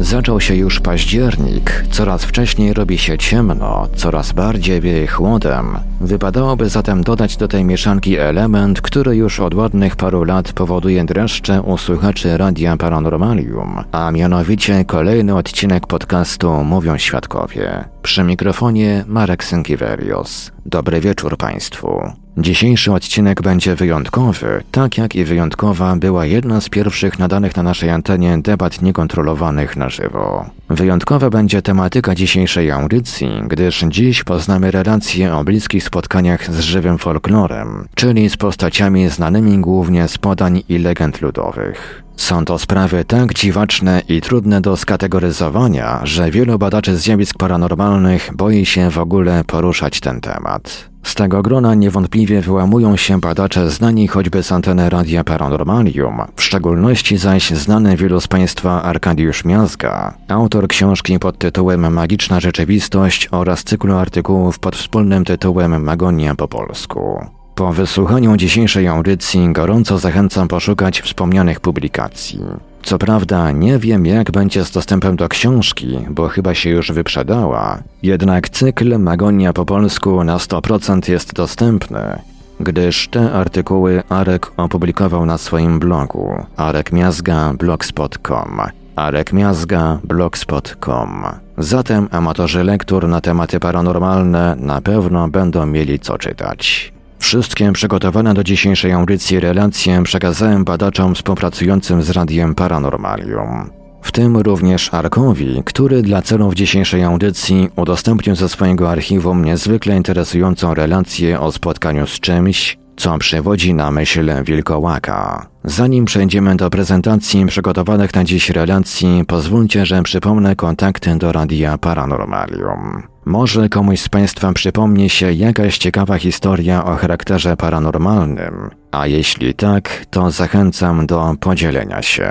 Zaczął się już październik, coraz wcześniej robi się ciemno, coraz bardziej wieje chłodem. Wypadałoby zatem dodać do tej mieszanki element, który już od ładnych paru lat powoduje dreszcze u słuchaczy radia Paranormalium, a mianowicie kolejny odcinek podcastu Mówią Świadkowie. Przy mikrofonie Marek Sękiewerios. Dobry wieczór Państwu. Dzisiejszy odcinek będzie wyjątkowy, tak jak i wyjątkowa była jedna z pierwszych nadanych na naszej antenie debat niekontrolowanych na żywo. Wyjątkowa będzie tematyka dzisiejszej audycji, gdyż dziś poznamy relacje o bliskich spotkaniach z żywym folklorem, czyli z postaciami znanymi głównie z podań i legend ludowych. Są to sprawy tak dziwaczne i trudne do skategoryzowania, że wielu badaczy zjawisk paranormalnych boi się w ogóle poruszać ten temat. Z tego grona niewątpliwie wyłamują się badacze znani choćby z anteny Radia Paranormalium, w szczególności zaś znany wielu z Państwa Arkadiusz Miazga, autor książki pod tytułem Magiczna Rzeczywistość oraz cyklu artykułów pod wspólnym tytułem Magonia po polsku. Po wysłuchaniu dzisiejszej audycji gorąco zachęcam poszukać wspomnianych publikacji. Co prawda nie wiem jak będzie z dostępem do książki, bo chyba się już wyprzedała, jednak cykl Magonia po polsku na 100% jest dostępny, gdyż te artykuły Arek opublikował na swoim blogu arekmiazga.blogspot.com arekmiazga.blogspot.com Zatem amatorzy lektur na tematy paranormalne na pewno będą mieli co czytać. Wszystkie przygotowane do dzisiejszej audycji relacje przekazałem badaczom współpracującym z Radiem Paranormalium. W tym również Arkowi, który dla celów dzisiejszej audycji udostępnił ze swojego archiwum niezwykle interesującą relację o spotkaniu z czymś, co przywodzi na myśl wilkołaka. Zanim przejdziemy do prezentacji przygotowanych na dziś relacji, pozwólcie, że przypomnę kontakty do Radia Paranormalium. Może komuś z Państwa przypomni się jakaś ciekawa historia o charakterze paranormalnym, a jeśli tak, to zachęcam do podzielenia się.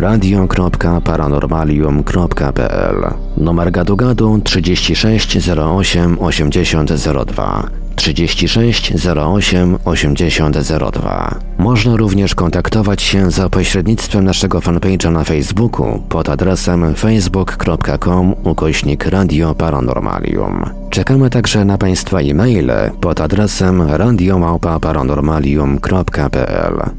radio.paranormalium.pl Numer gadu gadu 36 08 80 02 36 08 80 02 Można również kontaktować się za pośrednictwem naszego fanpage'a na Facebooku pod adresem facebook.com ukośnik Radio Paranormalium. Czekamy także na Państwa e-maile pod adresem radiomałpa-paranormalium.pl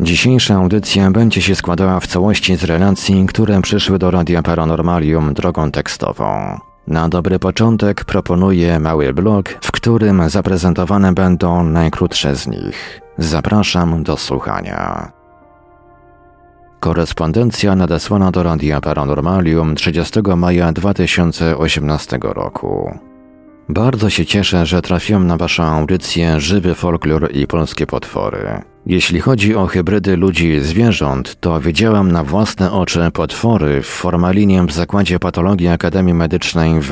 Dzisiejsza audycja będzie się składała w całości z relacji, które przyszły do Radia Paranormalium drogą tekstową. Na dobry początek proponuję mały blog, w którym zaprezentowane będą najkrótsze z nich. Zapraszam do słuchania. Korespondencja nadesłana do Radia Paranormalium 30 maja 2018 roku. Bardzo się cieszę, że trafiłem na Waszą audycję Żywy Folklor i Polskie Potwory. Jeśli chodzi o hybrydy ludzi i zwierząt, to widziałam na własne oczy potwory w formalinie w Zakładzie Patologii Akademii Medycznej w...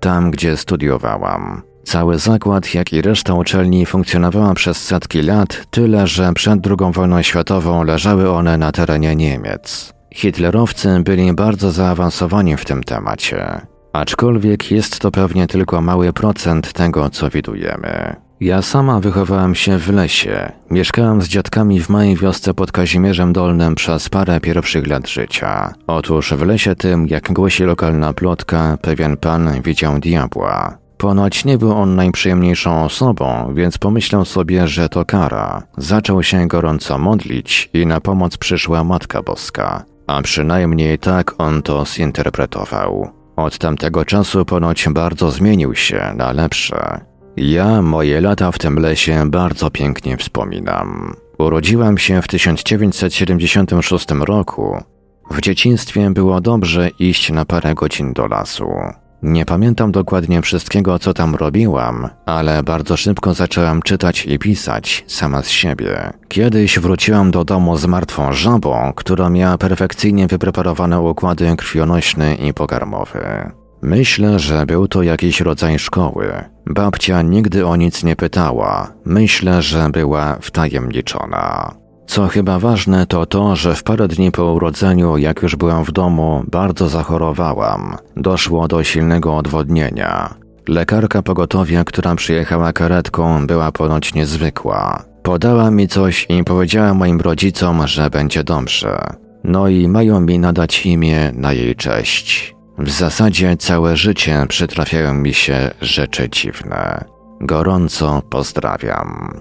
tam, gdzie studiowałam. Cały zakład, jak i reszta uczelni funkcjonowała przez setki lat, tyle że przed II wojną światową leżały one na terenie Niemiec. Hitlerowcy byli bardzo zaawansowani w tym temacie. Aczkolwiek jest to pewnie tylko mały procent tego, co widujemy. Ja sama wychowałam się w lesie. Mieszkałam z dziadkami w małej wiosce pod Kazimierzem Dolnym przez parę pierwszych lat życia. Otóż w lesie tym, jak głosi lokalna plotka, pewien pan widział diabła. Ponoć nie był on najprzyjemniejszą osobą, więc pomyślał sobie, że to kara. Zaczął się gorąco modlić i na pomoc przyszła Matka Boska. A przynajmniej tak on to zinterpretował. Od tamtego czasu ponoć bardzo zmienił się na lepsze. Ja moje lata w tym lesie bardzo pięknie wspominam. Urodziłam się w 1976 roku. W dzieciństwie było dobrze iść na parę godzin do lasu. Nie pamiętam dokładnie wszystkiego, co tam robiłam, ale bardzo szybko zaczęłam czytać i pisać sama z siebie. Kiedyś wróciłam do domu z martwą żabą, która miała perfekcyjnie wypreparowane układy krwionośny i pokarmowy. Myślę, że był to jakiś rodzaj szkoły. Babcia nigdy o nic nie pytała. Myślę, że była wtajemniczona. Co chyba ważne, to to, że w parę dni po urodzeniu, jak już byłam w domu, bardzo zachorowałam. Doszło do silnego odwodnienia. Lekarka pogotowia, która przyjechała karetką, była ponoć niezwykła. Podała mi coś i powiedziała moim rodzicom, że będzie dobrze. No i mają mi nadać imię na jej cześć. W zasadzie całe życie przytrafiają mi się rzeczy dziwne. Gorąco pozdrawiam.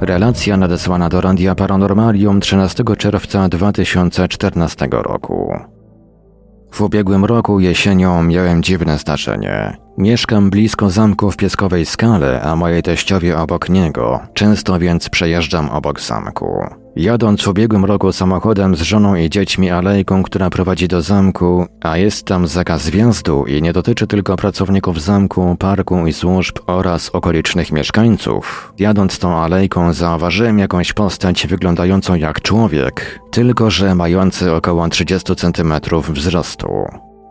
Relacja nadesłana do Randia Paranormalium 13 czerwca 2014 roku. W ubiegłym roku jesienią miałem dziwne zdarzenie. Mieszkam blisko zamku w Pieskowej Skale, a mojej teściowie obok niego, często więc przejeżdżam obok zamku. Jadąc w ubiegłym roku samochodem z żoną i dziećmi alejką, która prowadzi do zamku, a jest tam zakaz wjazdu i nie dotyczy tylko pracowników zamku, parku i służb oraz okolicznych mieszkańców, jadąc tą alejką zauważyłem jakąś postać wyglądającą jak człowiek, tylko że mający około 30 cm wzrostu.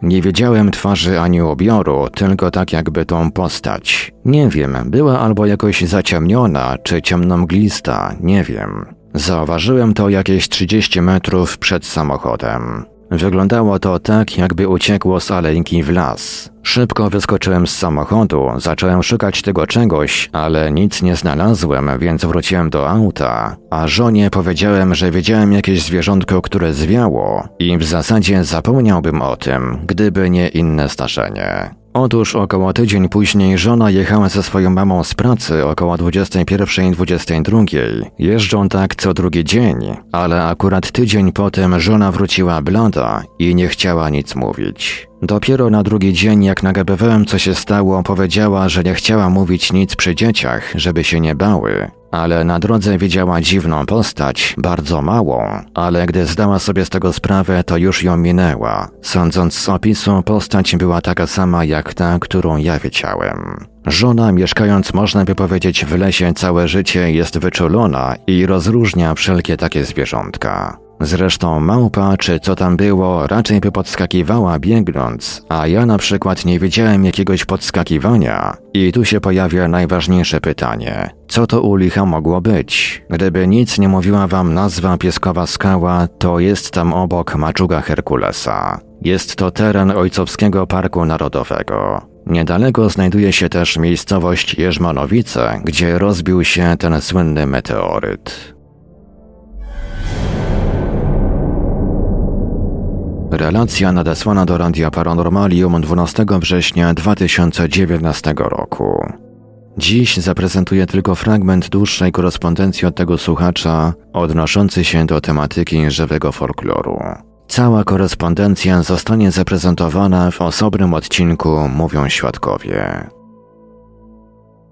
Nie wiedziałem twarzy ani ubioru, tylko tak jakby tą postać. Nie wiem, była albo jakoś zaciemniona, czy ciemnomglista, nie wiem. Zauważyłem to jakieś 30 metrów przed samochodem. Wyglądało to tak, jakby uciekło z alejki w las. Szybko wyskoczyłem z samochodu, zacząłem szukać tego czegoś, ale nic nie znalazłem, więc wróciłem do auta, a żonie powiedziałem, że widziałem jakieś zwierzątko, które zwiało i w zasadzie zapomniałbym o tym, gdyby nie inne zdarzenie. Otóż około tydzień później żona jechała ze swoją mamą z pracy około 21.22. Jeżdżą tak co drugi dzień, ale akurat tydzień potem żona wróciła blada i nie chciała nic mówić. Dopiero na drugi dzień, jak nagabywałem co się stało, powiedziała, że nie chciała mówić nic przy dzieciach, żeby się nie bały. Ale na drodze widziała dziwną postać, bardzo małą, ale gdy zdała sobie z tego sprawę, to już ją minęła. Sądząc z opisu, postać była taka sama jak ta, którą ja widziałem. Żona, mieszkając można by powiedzieć w lesie całe życie, jest wyczulona i rozróżnia wszelkie takie zwierzątka. Zresztą małpa, czy co tam było, raczej by podskakiwała biegnąc, a ja na przykład nie widziałem jakiegoś podskakiwania. I tu się pojawia najważniejsze pytanie. Co to u licha mogło być? Gdyby nic nie mówiła wam nazwa Pieskowa Skała, to jest tam obok maczuga Herkulesa. Jest to teren Ojcowskiego Parku Narodowego. Niedaleko znajduje się też miejscowość Jerzmanowice, gdzie rozbił się ten słynny meteoryt. Relacja nadesłana do Radia Paranormalium 12 września 2019 roku. Dziś zaprezentuję tylko fragment dłuższej korespondencji od tego słuchacza odnoszący się do tematyki żywego folkloru. Cała korespondencja zostanie zaprezentowana w osobnym odcinku Mówią Świadkowie.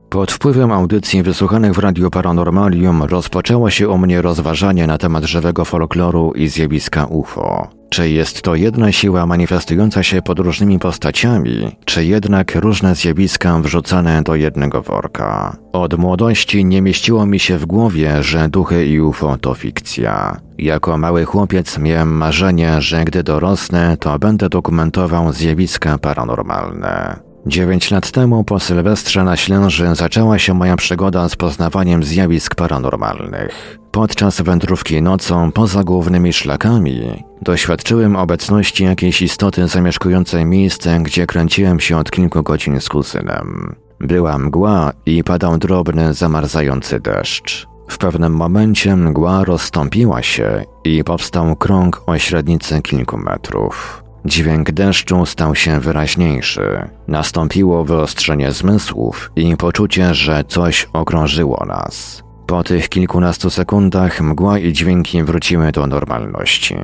Pod wpływem audycji wysłuchanych w Radiu Paranormalium rozpoczęło się u mnie rozważanie na temat żywego folkloru i zjawiska UFO. Czy jest to jedna siła manifestująca się pod różnymi postaciami, czy jednak różne zjawiska wrzucane do jednego worka? Od młodości nie mieściło mi się w głowie, że duchy i UFO to fikcja. Jako mały chłopiec miałem marzenie, że gdy dorosnę, to będę dokumentował zjawiska paranormalne. Dziewięć lat temu po Sylwestrze na Ślęży zaczęła się moja przygoda z poznawaniem zjawisk paranormalnych. Podczas wędrówki nocą poza głównymi szlakami doświadczyłem obecności jakiejś istoty zamieszkującej miejsce, gdzie kręciłem się od kilku godzin z kuzynem. Była mgła i padał drobny, zamarzający deszcz. W pewnym momencie mgła rozstąpiła się i powstał krąg o średnicy kilku metrów. Dźwięk deszczu stał się wyraźniejszy. Nastąpiło wyostrzenie zmysłów i poczucie, że coś okrążyło nas. Po tych kilkunastu sekundach mgła i dźwięki wróciły do normalności.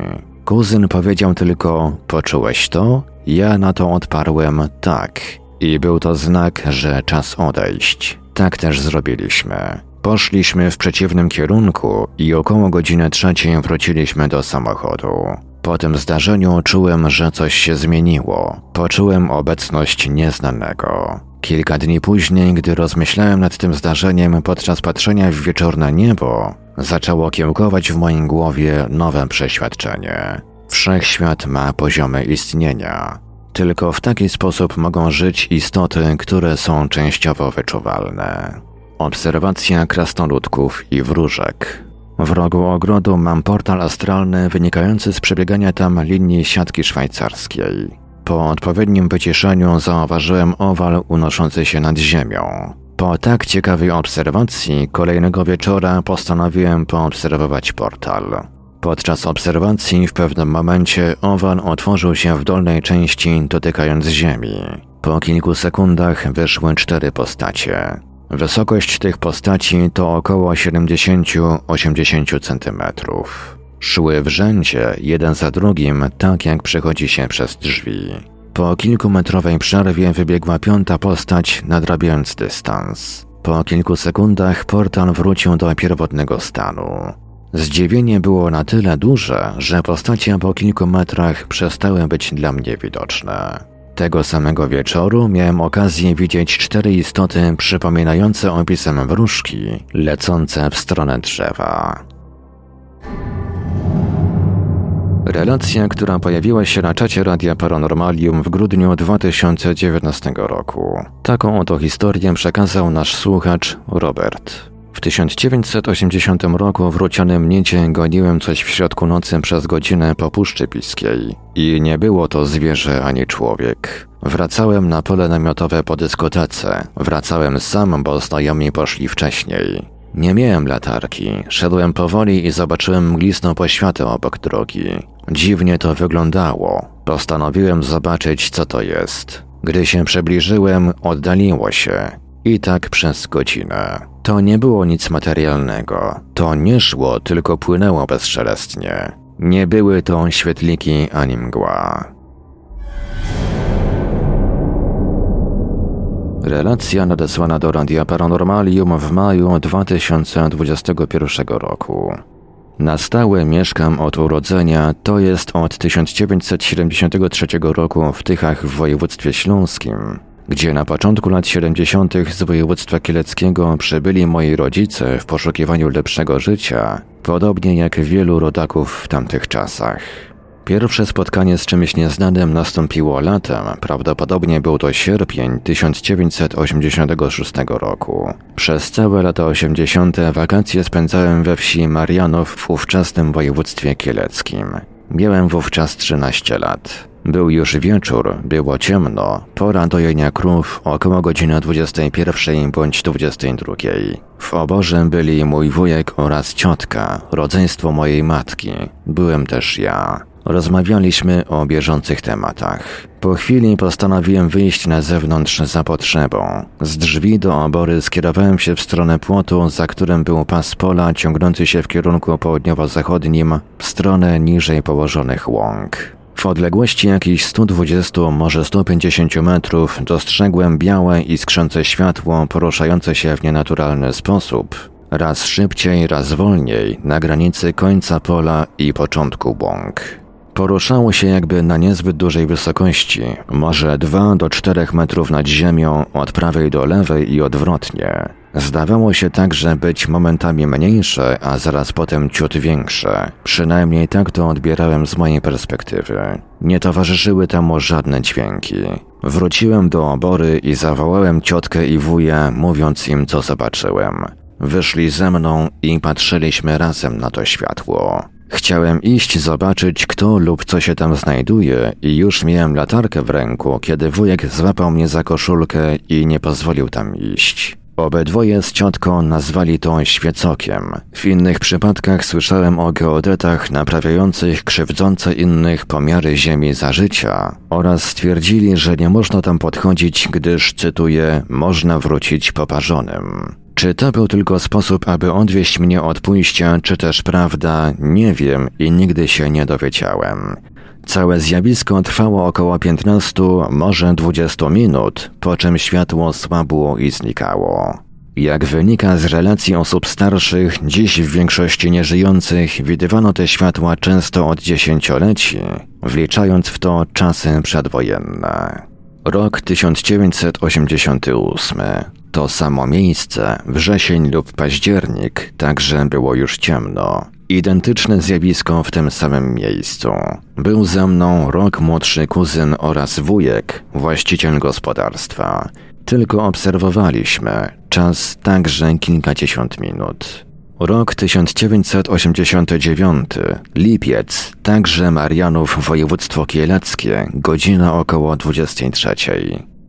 Kuzyn powiedział tylko: Poczułeś to? Ja na to odparłem: Tak. I był to znak, że czas odejść. Tak też zrobiliśmy. Poszliśmy w przeciwnym kierunku i około godziny trzeciej wróciliśmy do samochodu. Po tym zdarzeniu czułem, że coś się zmieniło. Poczułem obecność nieznanego. Kilka dni później, gdy rozmyślałem nad tym zdarzeniem podczas patrzenia w wieczorne niebo, zaczęło kiełkować w mojej głowie nowe przeświadczenie. Wszechświat ma poziomy istnienia. Tylko w taki sposób mogą żyć istoty, które są częściowo wyczuwalne. Obserwacja krasnoludków i wróżek. W rogu ogrodu mam portal astralny wynikający z przebiegania tam linii siatki szwajcarskiej. Po odpowiednim wyciszeniu zauważyłem owal unoszący się nad ziemią. Po tak ciekawej obserwacji kolejnego wieczora postanowiłem poobserwować portal. Podczas obserwacji w pewnym momencie owal otworzył się w dolnej części, dotykając ziemi. Po kilku sekundach wyszły cztery postacie. Wysokość tych postaci to około 70-80 cm. Szły w rzędzie, jeden za drugim, tak jak przechodzi się przez drzwi. Po kilkumetrowej przerwie wybiegła piąta postać, nadrabiając dystans. Po kilku sekundach portal wrócił do pierwotnego stanu. Zdziwienie było na tyle duże, że postacie po kilku metrach przestały być dla mnie widoczne. Tego samego wieczoru miałem okazję widzieć cztery istoty przypominające opisem wróżki, lecące w stronę drzewa. Relacja, która pojawiła się na czacie Radia Paranormalium w grudniu 2019 roku. Taką oto historię przekazał nasz słuchacz Robert. W 1980 roku w Rucianym Niecie goniłem coś w środku nocy przez godzinę po Puszczy Piskiej. I nie było to zwierzę ani człowiek. Wracałem na pole namiotowe po dyskotece. Wracałem sam, bo znajomi poszli wcześniej. Nie miałem latarki. Szedłem powoli i zobaczyłem mglistą poświatę obok drogi. Dziwnie to wyglądało. Postanowiłem zobaczyć, co to jest. Gdy się przybliżyłem, oddaliło się. I tak przez godzinę. To nie było nic materialnego. To nie szło, tylko płynęło bezszelestnie. Nie były to świetliki ani mgła. Relacja nadesłana do Radia Paranormalium w maju 2021 roku. Na stałe mieszkam od urodzenia, to jest od 1973 roku w Tychach w województwie śląskim gdzie na początku lat 70. z województwa kieleckiego przybyli moi rodzice w poszukiwaniu lepszego życia, podobnie jak wielu rodaków w tamtych czasach. Pierwsze spotkanie z czymś nieznanym nastąpiło latem, prawdopodobnie był to sierpień 1986 roku. Przez całe lata 80. wakacje spędzałem we wsi Marianów w ówczesnym województwie kieleckim. Miałem wówczas 13 lat. Był już wieczór, było ciemno, pora dojenia krów około godziny 21 bądź 22. W oborze byli mój wujek oraz ciotka, rodzeństwo mojej matki. Byłem też ja. Rozmawialiśmy o bieżących tematach. Po chwili postanowiłem wyjść na zewnątrz za potrzebą. Z drzwi do obory skierowałem się w stronę płotu, za którym był pas pola ciągnący się w kierunku południowo-zachodnim, w stronę niżej położonych łąk. W odległości jakichś 120, może 150 metrów dostrzegłem białe iskrzące światło poruszające się w nienaturalny sposób. Raz szybciej, raz wolniej, na granicy końca pola i początku błąk. Poruszało się jakby na niezbyt dużej wysokości, może 2 do 4 metrów nad ziemią, od prawej do lewej i odwrotnie. Zdawało się także być momentami mniejsze, a zaraz potem ciut większe. Przynajmniej tak to odbierałem z mojej perspektywy. Nie towarzyszyły temu żadne dźwięki. Wróciłem do obory i zawołałem ciotkę i wuja, mówiąc im, co zobaczyłem. Wyszli ze mną i patrzyliśmy razem na to światło. Chciałem iść zobaczyć, kto lub co się tam znajduje, i już miałem latarkę w ręku, kiedy wujek złapał mnie za koszulkę i nie pozwolił tam iść. Obydwoje z ciotką nazwali to świecokiem. W innych przypadkach słyszałem o geodetach naprawiających krzywdzące innych pomiary ziemi za życia oraz stwierdzili, że nie można tam podchodzić, gdyż, cytuję, można wrócić poparzonym. Czy to był tylko sposób, aby odwieść mnie od pójścia, czy też prawda, nie wiem i nigdy się nie dowiedziałem. Całe zjawisko trwało około 15, może 20 minut, po czym światło słabło i znikało. Jak wynika z relacji osób starszych, dziś w większości nieżyjących widywano te światła często od dziesięcioleci, wliczając w to czasy przedwojenne. Rok 1988. To samo miejsce, wrzesień lub październik, także było już ciemno. Identyczne zjawisko w tym samym miejscu. Był ze mną rok młodszy kuzyn oraz wujek, właściciel gospodarstwa. Tylko obserwowaliśmy, czas także kilkadziesiąt minut. Rok 1989, lipiec, także Marianów, województwo kieleckie, godzina około 23.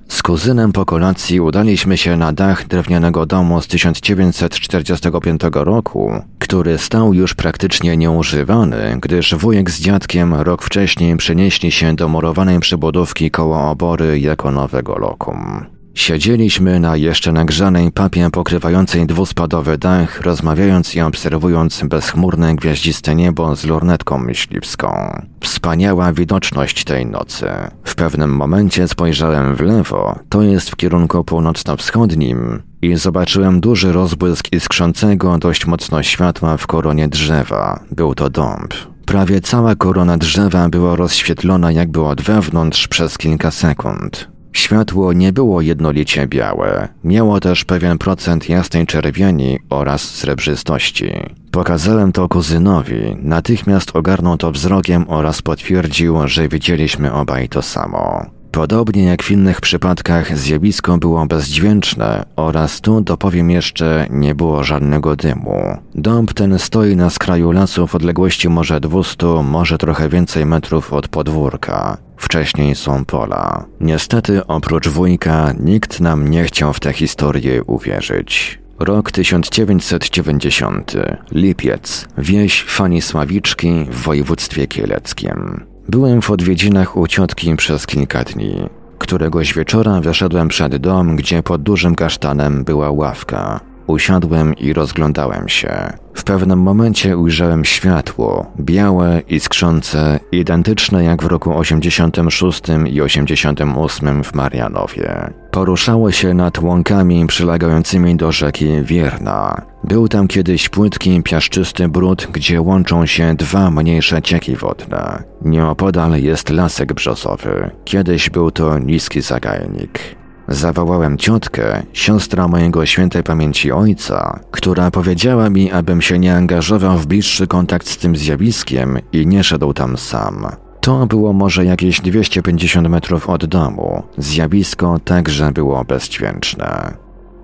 Z kuzynem po kolacji udaliśmy się na dach drewnianego domu z 1945 roku, który stał już praktycznie nieużywany, gdyż wujek z dziadkiem rok wcześniej przenieśli się do murowanej przybudówki koło obory jako nowego lokum. Siedzieliśmy na jeszcze nagrzanej papie pokrywającej dwuspadowy dach, rozmawiając i obserwując bezchmurne gwiaździste niebo z lornetką myśliwską. Wspaniała widoczność tej nocy. W pewnym momencie spojrzałem w lewo, to jest w kierunku północno-wschodnim, i zobaczyłem duży rozbłysk iskrzącego dość mocno światła w koronie drzewa. Był to dąb. Prawie cała korona drzewa była rozświetlona jakby od wewnątrz przez kilka sekund. Światło nie było jednolicie białe, miało też pewien procent jasnej czerwieni oraz srebrzystości. Pokazałem to kuzynowi, natychmiast ogarnął to wzrokiem oraz potwierdził, że widzieliśmy obaj to samo. Podobnie jak w innych przypadkach zjawisko było bezdźwięczne oraz tu dopowiem jeszcze nie było żadnego dymu. Dąb ten stoi na skraju lasu w odległości może 200, może trochę więcej metrów od podwórka. Wcześniej są pola. Niestety oprócz wujka nikt nam nie chciał w tę historię uwierzyć. Rok 1990. Lipiec. Wieś Fanisławiczki w województwie kieleckim. Byłem w odwiedzinach u ciotki przez kilka dni. Któregoś wieczora wyszedłem przed dom, gdzie pod dużym kasztanem była ławka. Usiadłem i rozglądałem się. W pewnym momencie ujrzałem światło, białe, iskrzące, identyczne jak w roku 86 i 88 w Marianowie. Poruszało się nad łąkami przylegającymi do rzeki Wierna. Był tam kiedyś płytki, piaszczysty brud, gdzie łączą się dwa mniejsze cieki wodne. Nieopodal jest lasek brzozowy. Kiedyś był to niski zagajnik. Zawołałem ciotkę, siostra mojego świętej pamięci ojca, która powiedziała mi, abym się nie angażował w bliższy kontakt z tym zjawiskiem i nie szedł tam sam. To było może jakieś 250 metrów od domu. Zjawisko także było bezdźwięczne.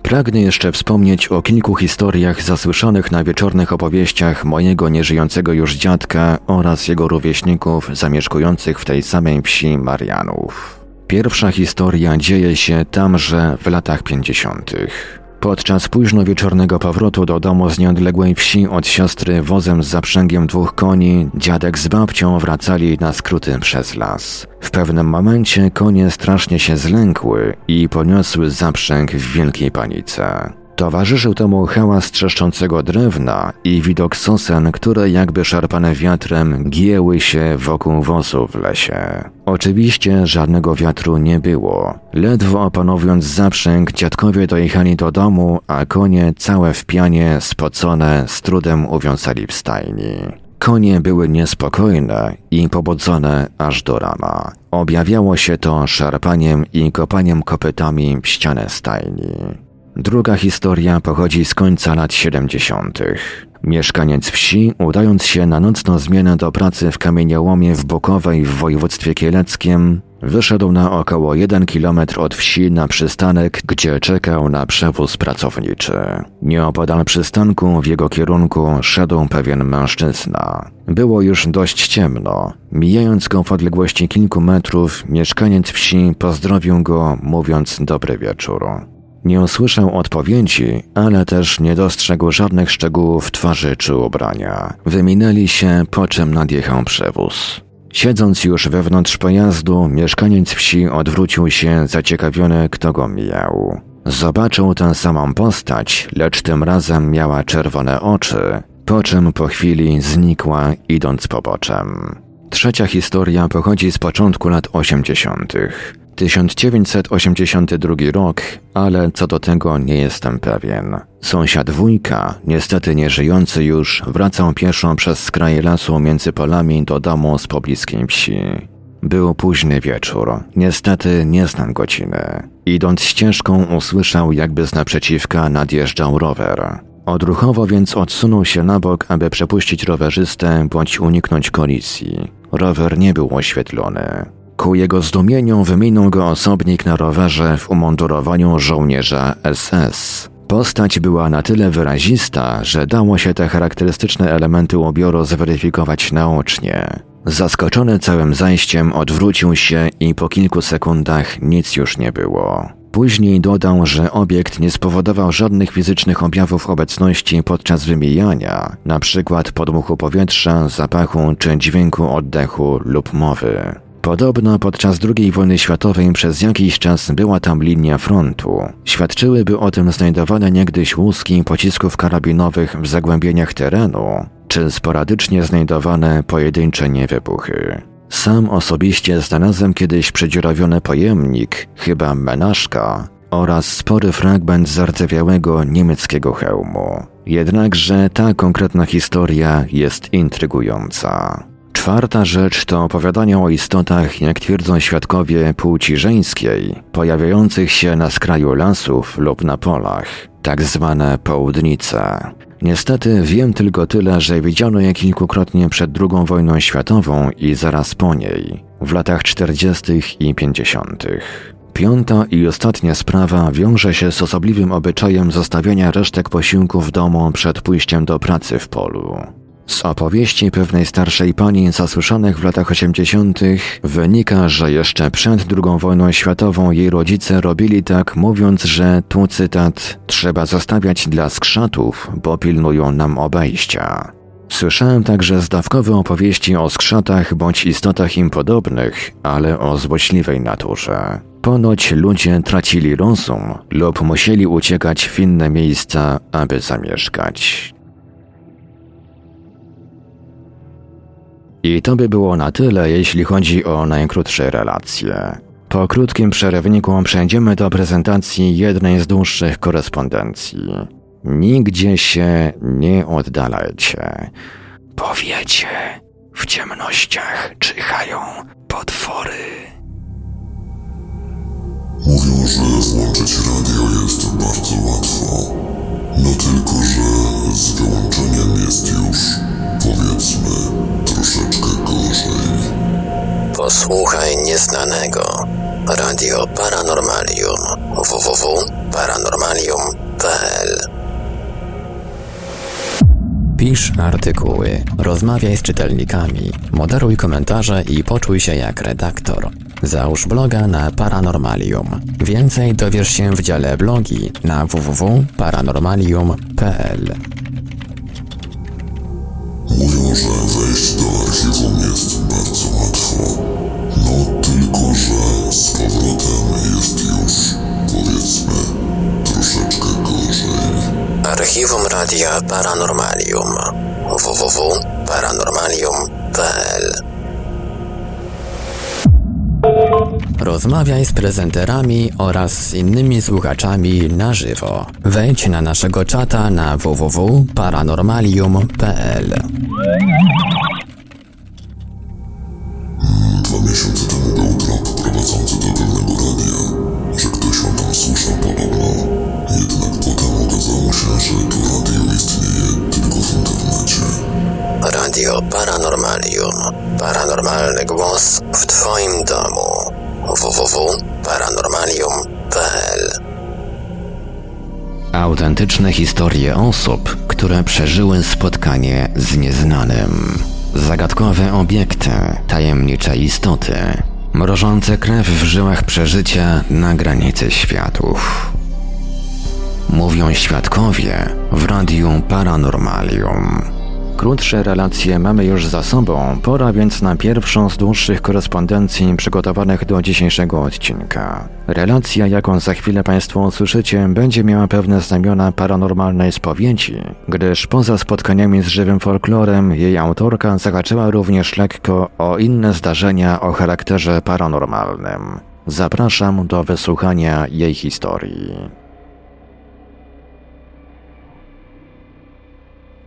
Pragnę jeszcze wspomnieć o kilku historiach zasłyszanych na wieczornych opowieściach mojego nieżyjącego już dziadka oraz jego rówieśników zamieszkujących w tej samej wsi Marianów. Pierwsza historia dzieje się tamże w latach 50. Podczas późno wieczornego powrotu do domu z nieodległej wsi od siostry wozem z zaprzęgiem dwóch koni, dziadek z babcią wracali na skróty przez las. W pewnym momencie konie strasznie się zlękły i poniosły zaprzęg w wielkiej panice. Towarzyszył temu hałas trzeszczącego drewna i widok sosen, które jakby szarpane wiatrem gieły się wokół wozu w lesie. Oczywiście żadnego wiatru nie było. Ledwo opanując zaprzęg, dziadkowie dojechali do domu, a konie całe w pianie, spocone, z trudem uwiązali w stajni. Konie były niespokojne i pobudzone aż do rana. Objawiało się to szarpaniem i kopaniem kopytami w ścianę stajni. Druga historia pochodzi z końca lat 70. Mieszkaniec wsi, udając się na nocną zmianę do pracy w kamieniołomie w Bokowej w województwie kieleckim, wyszedł na około 1 km od wsi na przystanek, gdzie czekał na przewóz pracowniczy. Nieopodal przystanku w jego kierunku szedł pewien mężczyzna. Było już dość ciemno. Mijając go w odległości kilku metrów, mieszkaniec wsi pozdrowił go, mówiąc dobry wieczór. Nie usłyszał odpowiedzi, ale też nie dostrzegł żadnych szczegółów twarzy czy ubrania. Wyminęli się, po czym nadjechał przewóz. Siedząc już wewnątrz pojazdu, mieszkaniec wsi odwrócił się zaciekawiony, kto go mijał. Zobaczył tę samą postać, lecz tym razem miała czerwone oczy, po czym po chwili znikła, idąc poboczem. Trzecia historia pochodzi z początku lat 80. 1982 rok, ale co do tego nie jestem pewien. Sąsiad wujka, niestety nieżyjący już, wracał pieszo przez skraje lasu między polami do domu z pobliskiej wsi. Był późny wieczór, niestety nie znam godziny. Idąc ścieżką usłyszał jakby z naprzeciwka nadjeżdżał rower. Odruchowo więc odsunął się na bok, aby przepuścić rowerzystę bądź uniknąć kolizji. Rower nie był oświetlony. Ku jego zdumieniu wyminął go osobnik na rowerze w umundurowaniu żołnierza SS. Postać była na tyle wyrazista, że dało się te charakterystyczne elementy ubioru zweryfikować naocznie. Zaskoczony całym zajściem odwrócił się i po kilku sekundach nic już nie było. Później dodał, że obiekt nie spowodował żadnych fizycznych objawów obecności podczas wymijania, np. podmuchu powietrza, zapachu czy dźwięku oddechu lub mowy. Podobno podczas II wojny światowej przez jakiś czas była tam linia frontu. Świadczyłyby o tym znajdowane niegdyś łuski pocisków karabinowych w zagłębieniach terenu, czy sporadycznie znajdowane pojedyncze niewybuchy. Sam osobiście znalazłem kiedyś przedziurawiony pojemnik, chyba menażka, oraz spory fragment zardzewiałego niemieckiego hełmu. Jednakże ta konkretna historia jest intrygująca. Czwarta rzecz to opowiadanie o istotach, jak twierdzą świadkowie płci żeńskiej, pojawiających się na skraju lasów lub na polach, tak zwane południce. Niestety wiem tylko tyle, że widziano je kilkukrotnie przed II wojną światową i zaraz po niej, w latach 40. i 50. Piąta i ostatnia sprawa wiąże się z osobliwym obyczajem zostawiania resztek posiłku w domu przed pójściem do pracy w polu. Z opowieści pewnej starszej pani zasłyszanych w latach 80. wynika, że jeszcze przed II wojną światową jej rodzice robili tak, mówiąc, że tu cytat trzeba zostawiać dla skrzatów, bo pilnują nam obejścia. Słyszałem także zdawkowe opowieści o skrzatach bądź istotach im podobnych, ale o złośliwej naturze. Ponoć ludzie tracili rozum lub musieli uciekać w inne miejsca, aby zamieszkać. I to by było na tyle, jeśli chodzi o najkrótsze relacje. Po krótkim przerywniku przejdziemy do prezentacji jednej z dłuższych korespondencji. Nigdzie się nie oddalajcie. Powiecie, w ciemnościach czyhają potwory. Mówią, że włączyć radio jest bardzo łatwo. No tylko, że z wyłączeniem jest już, powiedzmy, troszeczkę gorzej. Posłuchaj nieznanego. Radio Paranormalium. www.paranormalium.pl Pisz artykuły, rozmawiaj z czytelnikami, moderuj komentarze i poczuj się jak redaktor. Załóż bloga na Paranormalium. Więcej dowiesz się w dziale blogi na www.paranormalium.pl. Mówią, że wejść do archiwum jest bardzo łatwo. No tylko, że z powrotem jest już, powiedzmy, troszeczkę gorzej. Archiwum Radia Paranormalium www.paranormalium.pl Rozmawiaj z prezenterami oraz z innymi słuchaczami na żywo. Wejdź na naszego czata na www.paranormalium.pl Dwa miesiące temu był trop prowadzący do pewnego radia, że ktoś ją tam słyszał podobno. Jednak potem okazało się, że to radio istnieje tylko w internecie. Radio Paranormalium. Paranormalny głos w Twoim domu. www.paranormalium.pl Autentyczne historie osób, które przeżyły spotkanie z nieznanym. Zagadkowe obiekty, tajemnicze istoty, mrożące krew w żyłach przeżycia na granicy światów. Mówią świadkowie w Radiu Paranormalium. Krótsze relacje mamy już za sobą, pora więc na pierwszą z dłuższych korespondencji przygotowanych do dzisiejszego odcinka. Relacja, jaką za chwilę Państwo usłyszycie, będzie miała pewne znamiona paranormalnej spowiedzi, gdyż poza spotkaniami z żywym folklorem, jej autorka zahaczyła również lekko o inne zdarzenia o charakterze paranormalnym. Zapraszam do wysłuchania jej historii.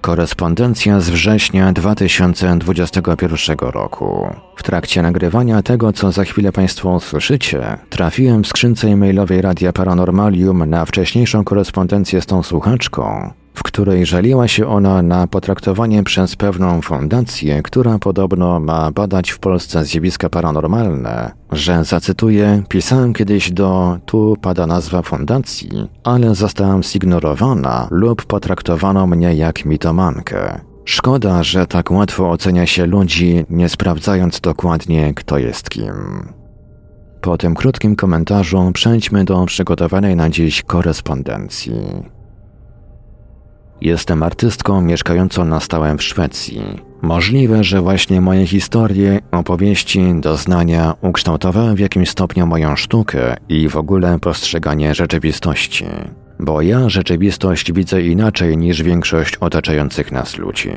Korespondencja z września 2021 roku. W trakcie nagrywania tego, co za chwilę Państwo usłyszycie, trafiłem w skrzynce e-mailowej Radia Paranormalium na wcześniejszą korespondencję z tą słuchaczką, w której żaliła się ona na potraktowanie przez pewną fundację, która podobno ma badać w Polsce zjawiska paranormalne, że zacytuję, pisałem kiedyś do, tu pada nazwa fundacji, ale zostałam zignorowana lub potraktowano mnie jak mitomankę. Szkoda, że tak łatwo ocenia się ludzi, nie sprawdzając dokładnie, kto jest kim. Po tym krótkim komentarzu przejdźmy do przygotowanej na dziś korespondencji. Jestem artystką mieszkającą na stałe w Szwecji. Możliwe, że właśnie moje historie, opowieści, doznania ukształtowały w jakimś stopniu moją sztukę i w ogóle postrzeganie rzeczywistości. Bo ja rzeczywistość widzę inaczej niż większość otaczających nas ludzi.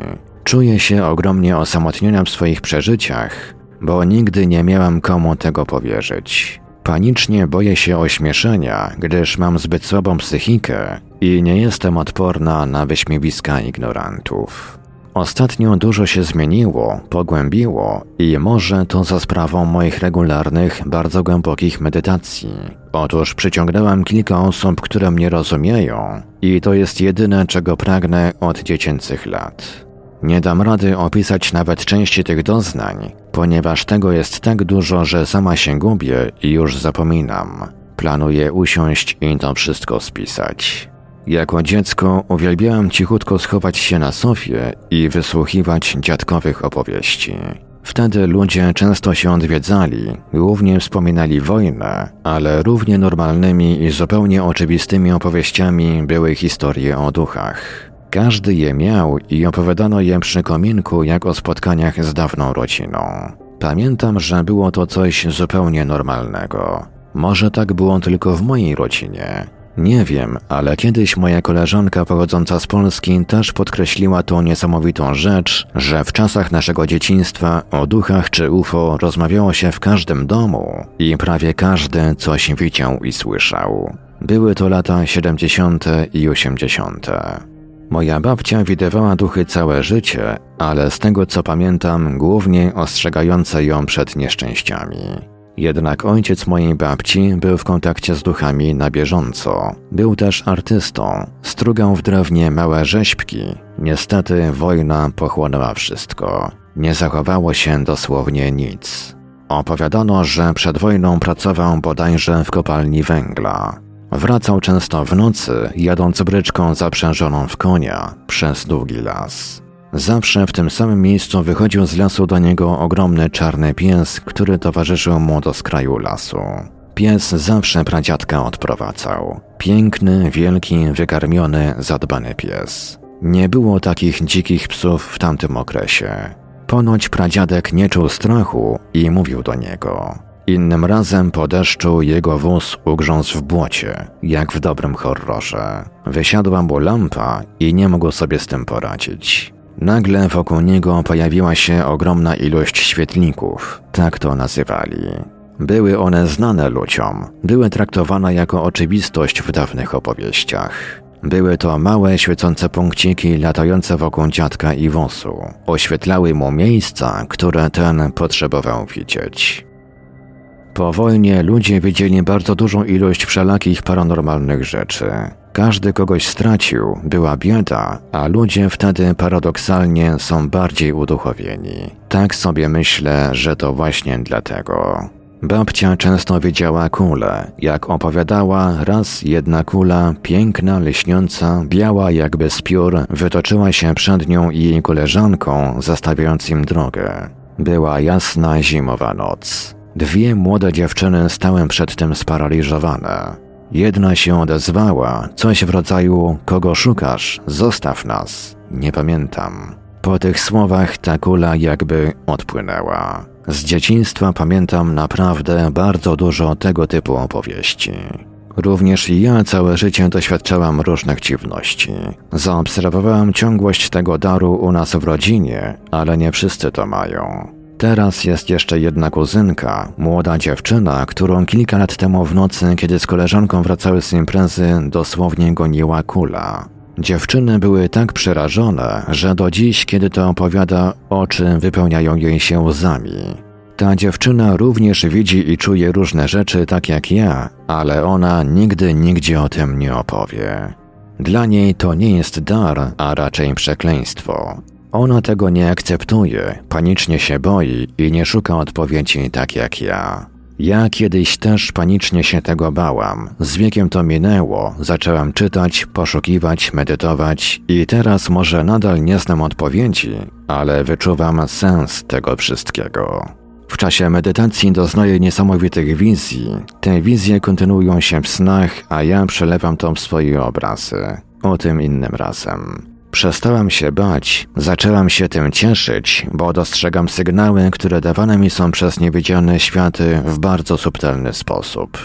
Czuję się ogromnie osamotniona w swoich przeżyciach, bo nigdy nie miałam komu tego powierzyć. Panicznie boję się ośmieszenia, gdyż mam zbyt słabą psychikę i nie jestem odporna na wyśmiewiska ignorantów. Ostatnio dużo się zmieniło, pogłębiło i może to za sprawą moich regularnych, bardzo głębokich medytacji. Otóż przyciągnęłam kilka osób, które mnie rozumieją i to jest jedyne, czego pragnę od dziecięcych lat. Nie dam rady opisać nawet części tych doznań, ponieważ tego jest tak dużo, że sama się gubię i już zapominam. Planuję usiąść i to wszystko spisać. Jako dziecko uwielbiałam cichutko schować się na sofie i wysłuchiwać dziadkowych opowieści. Wtedy ludzie często się odwiedzali, głównie wspominali wojnę, ale równie normalnymi i zupełnie oczywistymi opowieściami były historie o duchach. Każdy je miał i opowiadano je przy kominku jak o spotkaniach z dawną rodziną. Pamiętam, że było to coś zupełnie normalnego. Może tak było tylko w mojej rodzinie. Nie wiem, ale kiedyś moja koleżanka pochodząca z Polski też podkreśliła tą niesamowitą rzecz, że w czasach naszego dzieciństwa o duchach czy UFO rozmawiało się w każdym domu i prawie każdy coś widział i słyszał. Były to lata 70. i 80. Moja babcia widywała duchy całe życie, ale z tego co pamiętam, głównie ostrzegające ją przed nieszczęściami. Jednak ojciec mojej babci był w kontakcie z duchami na bieżąco. Był też artystą, strugał w drewnie małe rzeźbki. Niestety wojna pochłonęła wszystko. Nie zachowało się dosłownie nic. Opowiadano, że przed wojną pracował bodajże w kopalni węgla. Wracał często w nocy, jadąc bryczką zaprzężoną w konia przez długi las. Zawsze w tym samym miejscu wychodził z lasu do niego ogromny czarny pies, który towarzyszył mu do skraju lasu. Pies zawsze pradziadka odprowadzał. Piękny, wielki, wykarmiony, zadbany pies. Nie było takich dzikich psów w tamtym okresie. Ponoć pradziadek nie czuł strachu i mówił do niego: Innym razem po deszczu jego wóz ugrzązł w błocie, jak w dobrym horrorze. Wysiadła mu lampa i nie mógł sobie z tym poradzić. Nagle wokół niego pojawiła się ogromna ilość świetlików, tak to nazywali. Były one znane ludziom, były traktowane jako oczywistość w dawnych opowieściach. Były to małe, świecące punkciki latające wokół dziadka i wosu. Oświetlały mu miejsca, które ten potrzebował widzieć. Po wojnie ludzie widzieli bardzo dużą ilość wszelakich paranormalnych rzeczy. Każdy kogoś stracił, była bieda, a ludzie wtedy paradoksalnie są bardziej uduchowieni. Tak sobie myślę, że to właśnie dlatego. Babcia często widziała kulę. Jak opowiadała, raz jedna kula, piękna, lśniąca, biała jakby z piór, wytoczyła się przed nią i jej koleżanką, zastawiając im drogę. Była jasna zimowa noc. Dwie młode dziewczyny stały przed tym sparaliżowane. Jedna się odezwała, coś w rodzaju: Kogo szukasz? Zostaw nas. Nie pamiętam. Po tych słowach ta kula jakby odpłynęła. Z dzieciństwa pamiętam naprawdę bardzo dużo tego typu opowieści. Również ja całe życie doświadczałam różnych dziwności. Zaobserwowałam ciągłość tego daru u nas w rodzinie, ale nie wszyscy to mają. Teraz jest jeszcze jedna kuzynka, młoda dziewczyna, którą kilka lat temu w nocy, kiedy z koleżanką wracały z imprezy, dosłownie goniła kula. Dziewczyny były tak przerażone, że do dziś, kiedy to opowiada, oczy wypełniają jej się łzami. Ta dziewczyna również widzi i czuje różne rzeczy tak jak ja, ale ona nigdy nigdzie o tym nie opowie. Dla niej to nie jest dar, a raczej przekleństwo. Ona tego nie akceptuje, panicznie się boi i nie szuka odpowiedzi tak jak ja. Ja kiedyś też panicznie się tego bałam. Z wiekiem to minęło, zaczęłam czytać, poszukiwać, medytować i teraz może nadal nie znam odpowiedzi, ale wyczuwam sens tego wszystkiego. W czasie medytacji doznaję niesamowitych wizji. Te wizje kontynuują się w snach, a ja przelewam to w swoje obrazy. O tym innym razem. Przestałam się bać, zaczęłam się tym cieszyć, bo dostrzegam sygnały, które dawane mi są przez niewidzialne światy w bardzo subtelny sposób.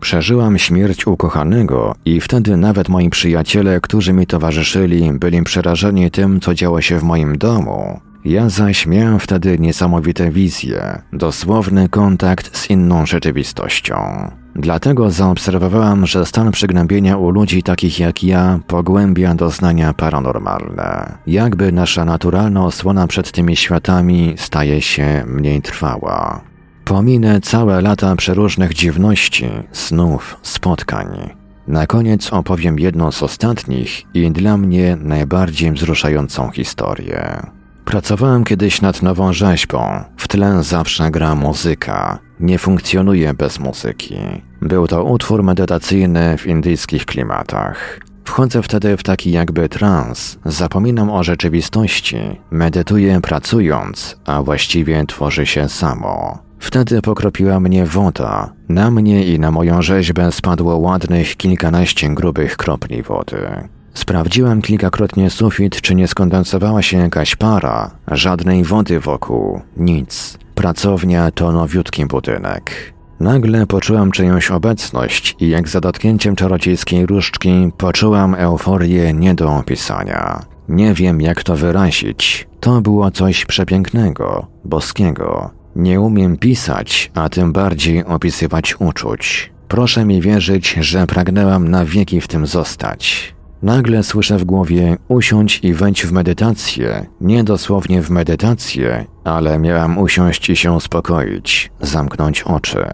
Przeżyłam śmierć ukochanego i wtedy nawet moi przyjaciele, którzy mi towarzyszyli, byli przerażeni tym, co działo się w moim domu. Ja zaś miałem wtedy niesamowite wizje, dosłowny kontakt z inną rzeczywistością. Dlatego zaobserwowałam, że stan przygnębienia u ludzi takich jak ja pogłębia doznania paranormalne. Jakby nasza naturalna osłona przed tymi światami staje się mniej trwała. Pominę całe lata przeróżnych dziwności, snów, spotkań. Na koniec opowiem jedną z ostatnich i dla mnie najbardziej wzruszającą historię. Pracowałem kiedyś nad nową rzeźbą. W tle zawsze gra muzyka. Nie funkcjonuje bez muzyki. Był to utwór medytacyjny w indyjskich klimatach. Wchodzę wtedy w taki jakby trans, zapominam o rzeczywistości, medytuję pracując, a właściwie tworzy się samo. Wtedy pokropiła mnie woda. Na mnie i na moją rzeźbę spadło ładnych kilkanaście grubych kropli wody. Sprawdziłem kilkakrotnie sufit, czy nie skondensowała się jakaś para. Żadnej wody wokół, nic. Pracownia to nowiutki budynek. Nagle poczułam czyjąś obecność i jak za dotknięciem czarodziejskiej różdżki poczułam euforię nie do opisania. Nie wiem jak to wyrazić. To było coś przepięknego, boskiego. Nie umiem pisać, a tym bardziej opisywać uczuć. Proszę mi wierzyć, że pragnęłam na wieki w tym zostać. Nagle słyszę w głowie usiądź i wejdź w medytację. Nie dosłownie w medytację, ale miałam usiąść i się uspokoić, zamknąć oczy.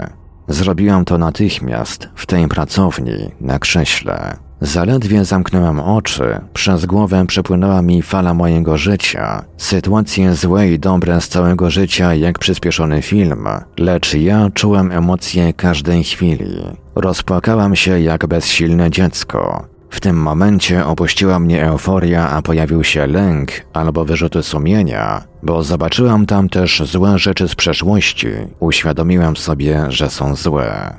Zrobiłam to natychmiast, w tej pracowni, na krześle. Zaledwie zamknęłam oczy, przez głowę przepłynęła mi fala mojego życia, sytuacje złe i dobre z całego życia jak przyspieszony film, lecz ja czułem emocje każdej chwili. Rozpłakałam się jak bezsilne dziecko. W tym momencie opuściła mnie euforia, a pojawił się lęk albo wyrzuty sumienia, bo zobaczyłam tam też złe rzeczy z przeszłości. Uświadomiłam sobie, że są złe.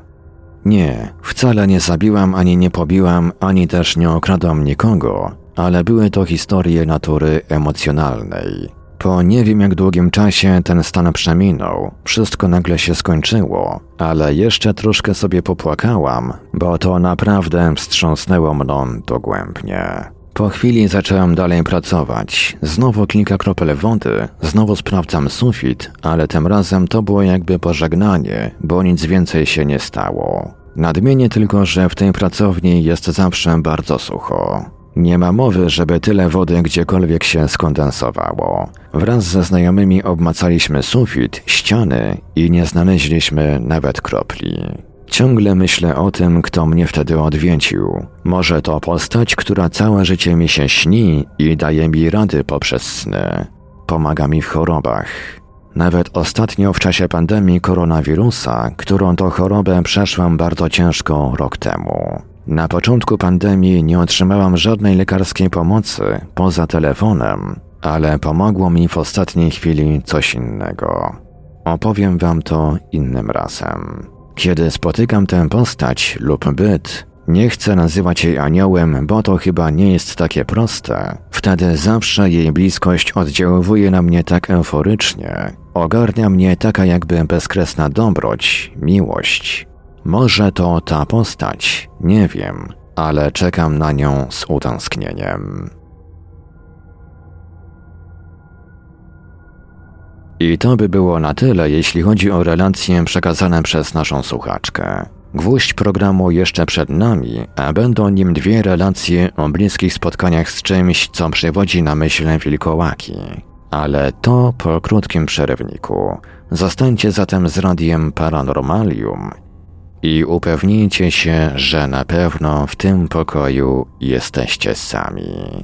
Nie, wcale nie zabiłam ani nie pobiłam, ani też nie okradłam nikogo, ale były to historie natury emocjonalnej. Po nie wiem jak długim czasie ten stan przeminął, wszystko nagle się skończyło, ale jeszcze troszkę sobie popłakałam, bo to naprawdę wstrząsnęło mną dogłębnie. Po chwili zacząłem dalej pracować. Znowu kilka kropel wody, znowu sprawdzam sufit, ale tym razem to było jakby pożegnanie, bo nic więcej się nie stało. Nadmienię tylko, że w tej pracowni jest zawsze bardzo sucho. Nie ma mowy, żeby tyle wody gdziekolwiek się skondensowało. Wraz ze znajomymi obmacaliśmy sufit, ściany i nie znaleźliśmy nawet kropli. Ciągle myślę o tym, kto mnie wtedy odwiedził. Może to postać, która całe życie mi się śni i daje mi rady poprzez sny. Pomaga mi w chorobach. Nawet ostatnio w czasie pandemii koronawirusa, którą to chorobę przeszłam bardzo ciężko rok temu. Na początku pandemii nie otrzymałam żadnej lekarskiej pomocy poza telefonem, ale pomogło mi w ostatniej chwili coś innego. Opowiem wam to innym razem. Kiedy spotykam tę postać lub byt, nie chcę nazywać jej aniołem, bo to chyba nie jest takie proste. Wtedy zawsze jej bliskość oddziałuje na mnie tak euforycznie. Ogarnia mnie taka jakby bezkresna dobroć, miłość. Może to ta postać, nie wiem, ale czekam na nią z utęsknieniem. I to by było na tyle, jeśli chodzi o relacje przekazane przez naszą słuchaczkę. Gwóźdź programu jeszcze przed nami, a będą nim dwie relacje o bliskich spotkaniach z czymś, co przywodzi na myśl wilkołaki. Ale to po krótkim przerywniku. Zostańcie zatem z radiem Paranormalium i upewnijcie się, że na pewno w tym pokoju jesteście sami.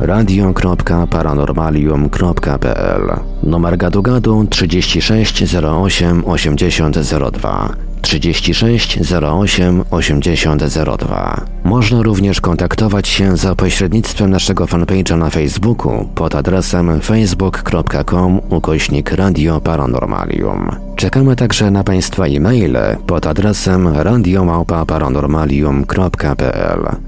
radio.paranormalium.pl Numer gadu gadu 36 08 8002 36 08 8002 Można również kontaktować się za pośrednictwem naszego fanpage'a na Facebooku pod adresem facebook.com ukośnik Radio Paranormalium. Czekamy także na Państwa e-maile pod adresem radiomałpa-paranormalium.pl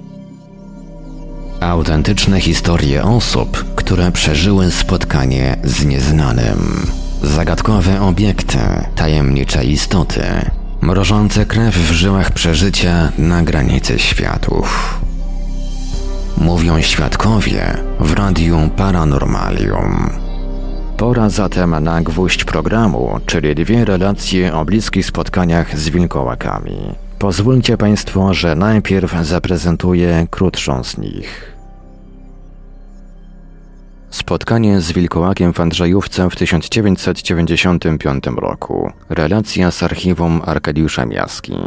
Autentyczne historie osób, które przeżyły spotkanie z nieznanym. Zagadkowe obiekty, tajemnicze istoty, mrożące krew w żyłach przeżycia na granicy światów. Mówią świadkowie w Radiu Paranormalium. Pora zatem na gwóźdź programu, czyli dwie relacje o bliskich spotkaniach z wilkołakami. Pozwólcie Państwo, że najpierw zaprezentuję krótszą z nich. Spotkanie z wilkołakiem w Andrzejówce w 1995 roku. Relacja z archiwum Arkadiusza Miaski.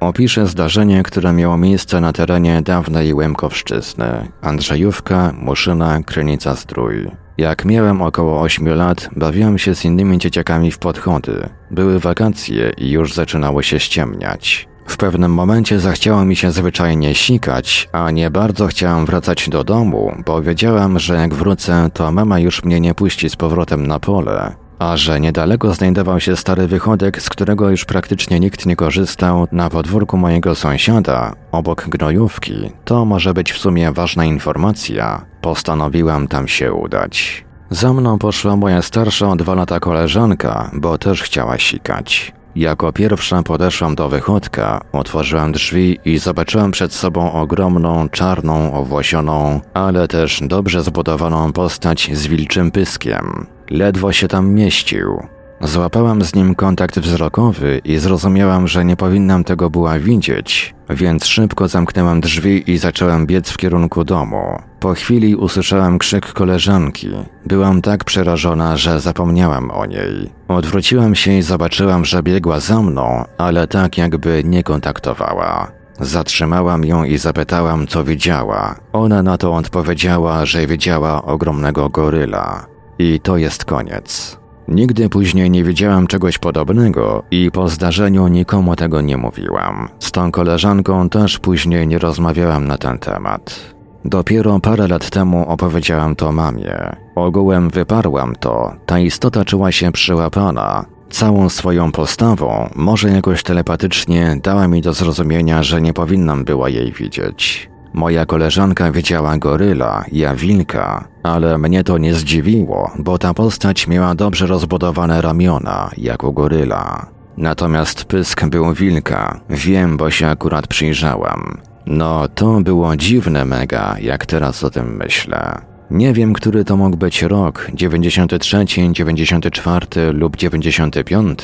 Opiszę zdarzenie, które miało miejsce na terenie dawnej Łemkowszczyzny. Andrzejówka, Muszyna, Krynica Zdrój. Jak miałem około 8 lat, bawiłem się z innymi dzieciakami w podchody. Były wakacje i już zaczynało się ściemniać. W pewnym momencie zachciało mi się zwyczajnie sikać, a nie bardzo chciałem wracać do domu, bo wiedziałem, że jak wrócę, to mama już mnie nie puści z powrotem na pole. A że niedaleko znajdował się stary wychodek, z którego już praktycznie nikt nie korzystał, na podwórku mojego sąsiada, obok gnojówki, to może być w sumie ważna informacja. Postanowiłam tam się udać. Za mną poszła moja starsza o dwa lata koleżanka, bo też chciała sikać. Jako pierwsza podeszłam do wychodka, otworzyłam drzwi i zobaczyłam przed sobą ogromną, czarną, owłosioną, ale też dobrze zbudowaną postać z wilczym pyskiem. Ledwo się tam mieścił. Złapałam z nim kontakt wzrokowy i zrozumiałam, że nie powinnam tego była widzieć, więc szybko zamknęłam drzwi i zaczęłam biec w kierunku domu. Po chwili usłyszałam krzyk koleżanki. Byłam tak przerażona, że zapomniałam o niej. Odwróciłam się i zobaczyłam, że biegła za mną, ale tak jakby nie kontaktowała. Zatrzymałam ją i zapytałam, co widziała. Ona na to odpowiedziała, że widziała ogromnego goryla. I to jest koniec. Nigdy później nie widziałam czegoś podobnego i po zdarzeniu nikomu tego nie mówiłam. Z tą koleżanką też później nie rozmawiałam na ten temat. Dopiero parę lat temu opowiedziałam to mamie. Ogółem wyparłam to, ta istota czuła się przyłapana. Całą swoją postawą, może jakoś telepatycznie, dała mi do zrozumienia, że nie powinnam była jej widzieć. Moja koleżanka widziała goryla, ja wilka, ale mnie to nie zdziwiło, bo ta postać miała dobrze rozbudowane ramiona, jak u goryla. Natomiast pysk był wilka, wiem, bo się akurat przyjrzałam. No, to było dziwne mega, jak teraz o tym myślę. Nie wiem, który to mógł być rok 93, 94 lub 95.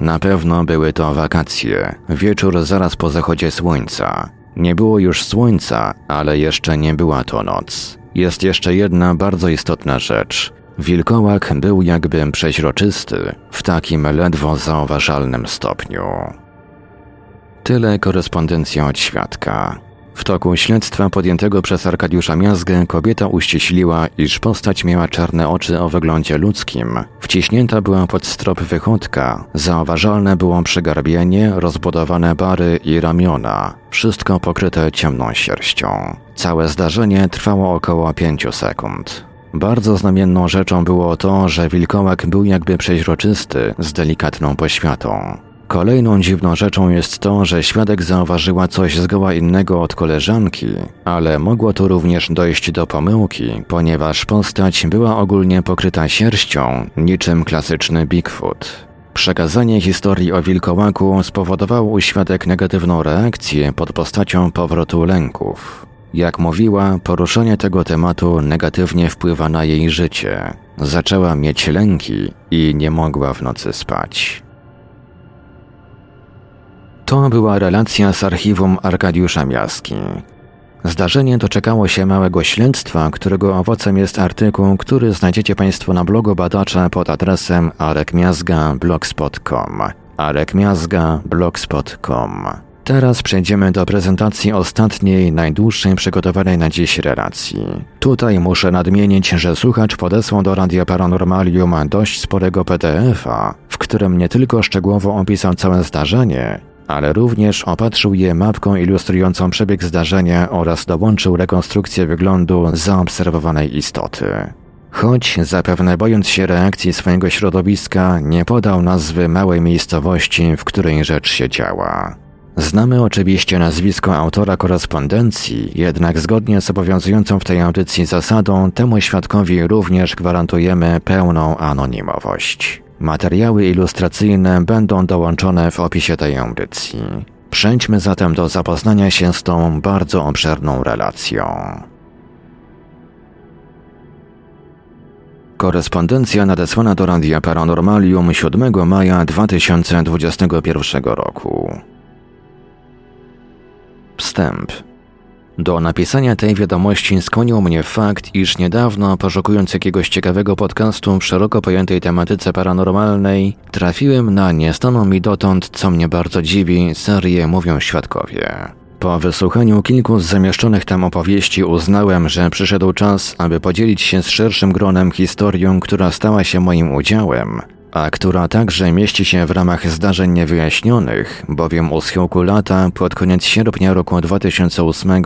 Na pewno były to wakacje, wieczór zaraz po zachodzie słońca. Nie było już słońca, ale jeszcze nie była to noc. Jest jeszcze jedna bardzo istotna rzecz. Wilkołak był jakby przeźroczysty, w takim ledwo zauważalnym stopniu. Tyle korespondencja od świadka. W toku śledztwa podjętego przez Arkadiusza Miazgę kobieta uściśliła, iż postać miała czarne oczy o wyglądzie ludzkim. Wciśnięta była pod strop wychodka. Zauważalne było przygarbienie, rozbudowane bary i ramiona. Wszystko pokryte ciemną sierścią. Całe zdarzenie trwało około pięciu sekund. Bardzo znamienną rzeczą było to, że wilkołak był jakby przeźroczysty, z delikatną poświatą. Kolejną dziwną rzeczą jest to, że świadek zauważyła coś zgoła innego od koleżanki, ale mogło tu również dojść do pomyłki, ponieważ postać była ogólnie pokryta sierścią, niczym klasyczny Bigfoot. Przekazanie historii o wilkołaku spowodowało u świadek negatywną reakcję pod postacią powrotu lęków. Jak mówiła, poruszenie tego tematu negatywnie wpływa na jej życie. Zaczęła mieć lęki i nie mogła w nocy spać. To była relacja z archiwum Arkadiusza Miaski. Zdarzenie doczekało się małego śledztwa, którego owocem jest artykuł, który znajdziecie Państwo na blogu badacza pod adresem arekmiazga.blogspot.com arekmiazga.blogspot.com Teraz przejdziemy do prezentacji ostatniej, najdłuższej przygotowanej na dziś relacji. Tutaj muszę nadmienić, że słuchacz podesłał do Radia Paranormalium dość sporego PDF-a, w którym nie tylko szczegółowo opisał całe zdarzenie, ale również opatrzył je mapką ilustrującą przebieg zdarzenia oraz dołączył rekonstrukcję wyglądu zaobserwowanej istoty. Choć zapewne bojąc się reakcji swojego środowiska, nie podał nazwy małej miejscowości, w której rzecz się działa. Znamy oczywiście nazwisko autora korespondencji, jednak zgodnie z obowiązującą w tej audycji zasadą, temu świadkowi również gwarantujemy pełną anonimowość. Materiały ilustracyjne będą dołączone w opisie tej audycji. Przejdźmy zatem do zapoznania się z tą bardzo obszerną relacją. Korespondencja nadesłana do Radia Paranormalium 7 maja 2021 roku. Wstęp. Do napisania tej wiadomości skłonił mnie fakt, iż niedawno, poszukując jakiegoś ciekawego podcastu w szeroko pojętej tematyce paranormalnej, trafiłem na niestaną mi dotąd, co mnie bardzo dziwi, serię Mówią Świadkowie. Po wysłuchaniu kilku z zamieszczonych tam opowieści uznałem, że przyszedł czas, aby podzielić się z szerszym gronem historią, która stała się moim udziałem, a która także mieści się w ramach zdarzeń niewyjaśnionych, bowiem u schyłku lata pod koniec sierpnia roku 2008,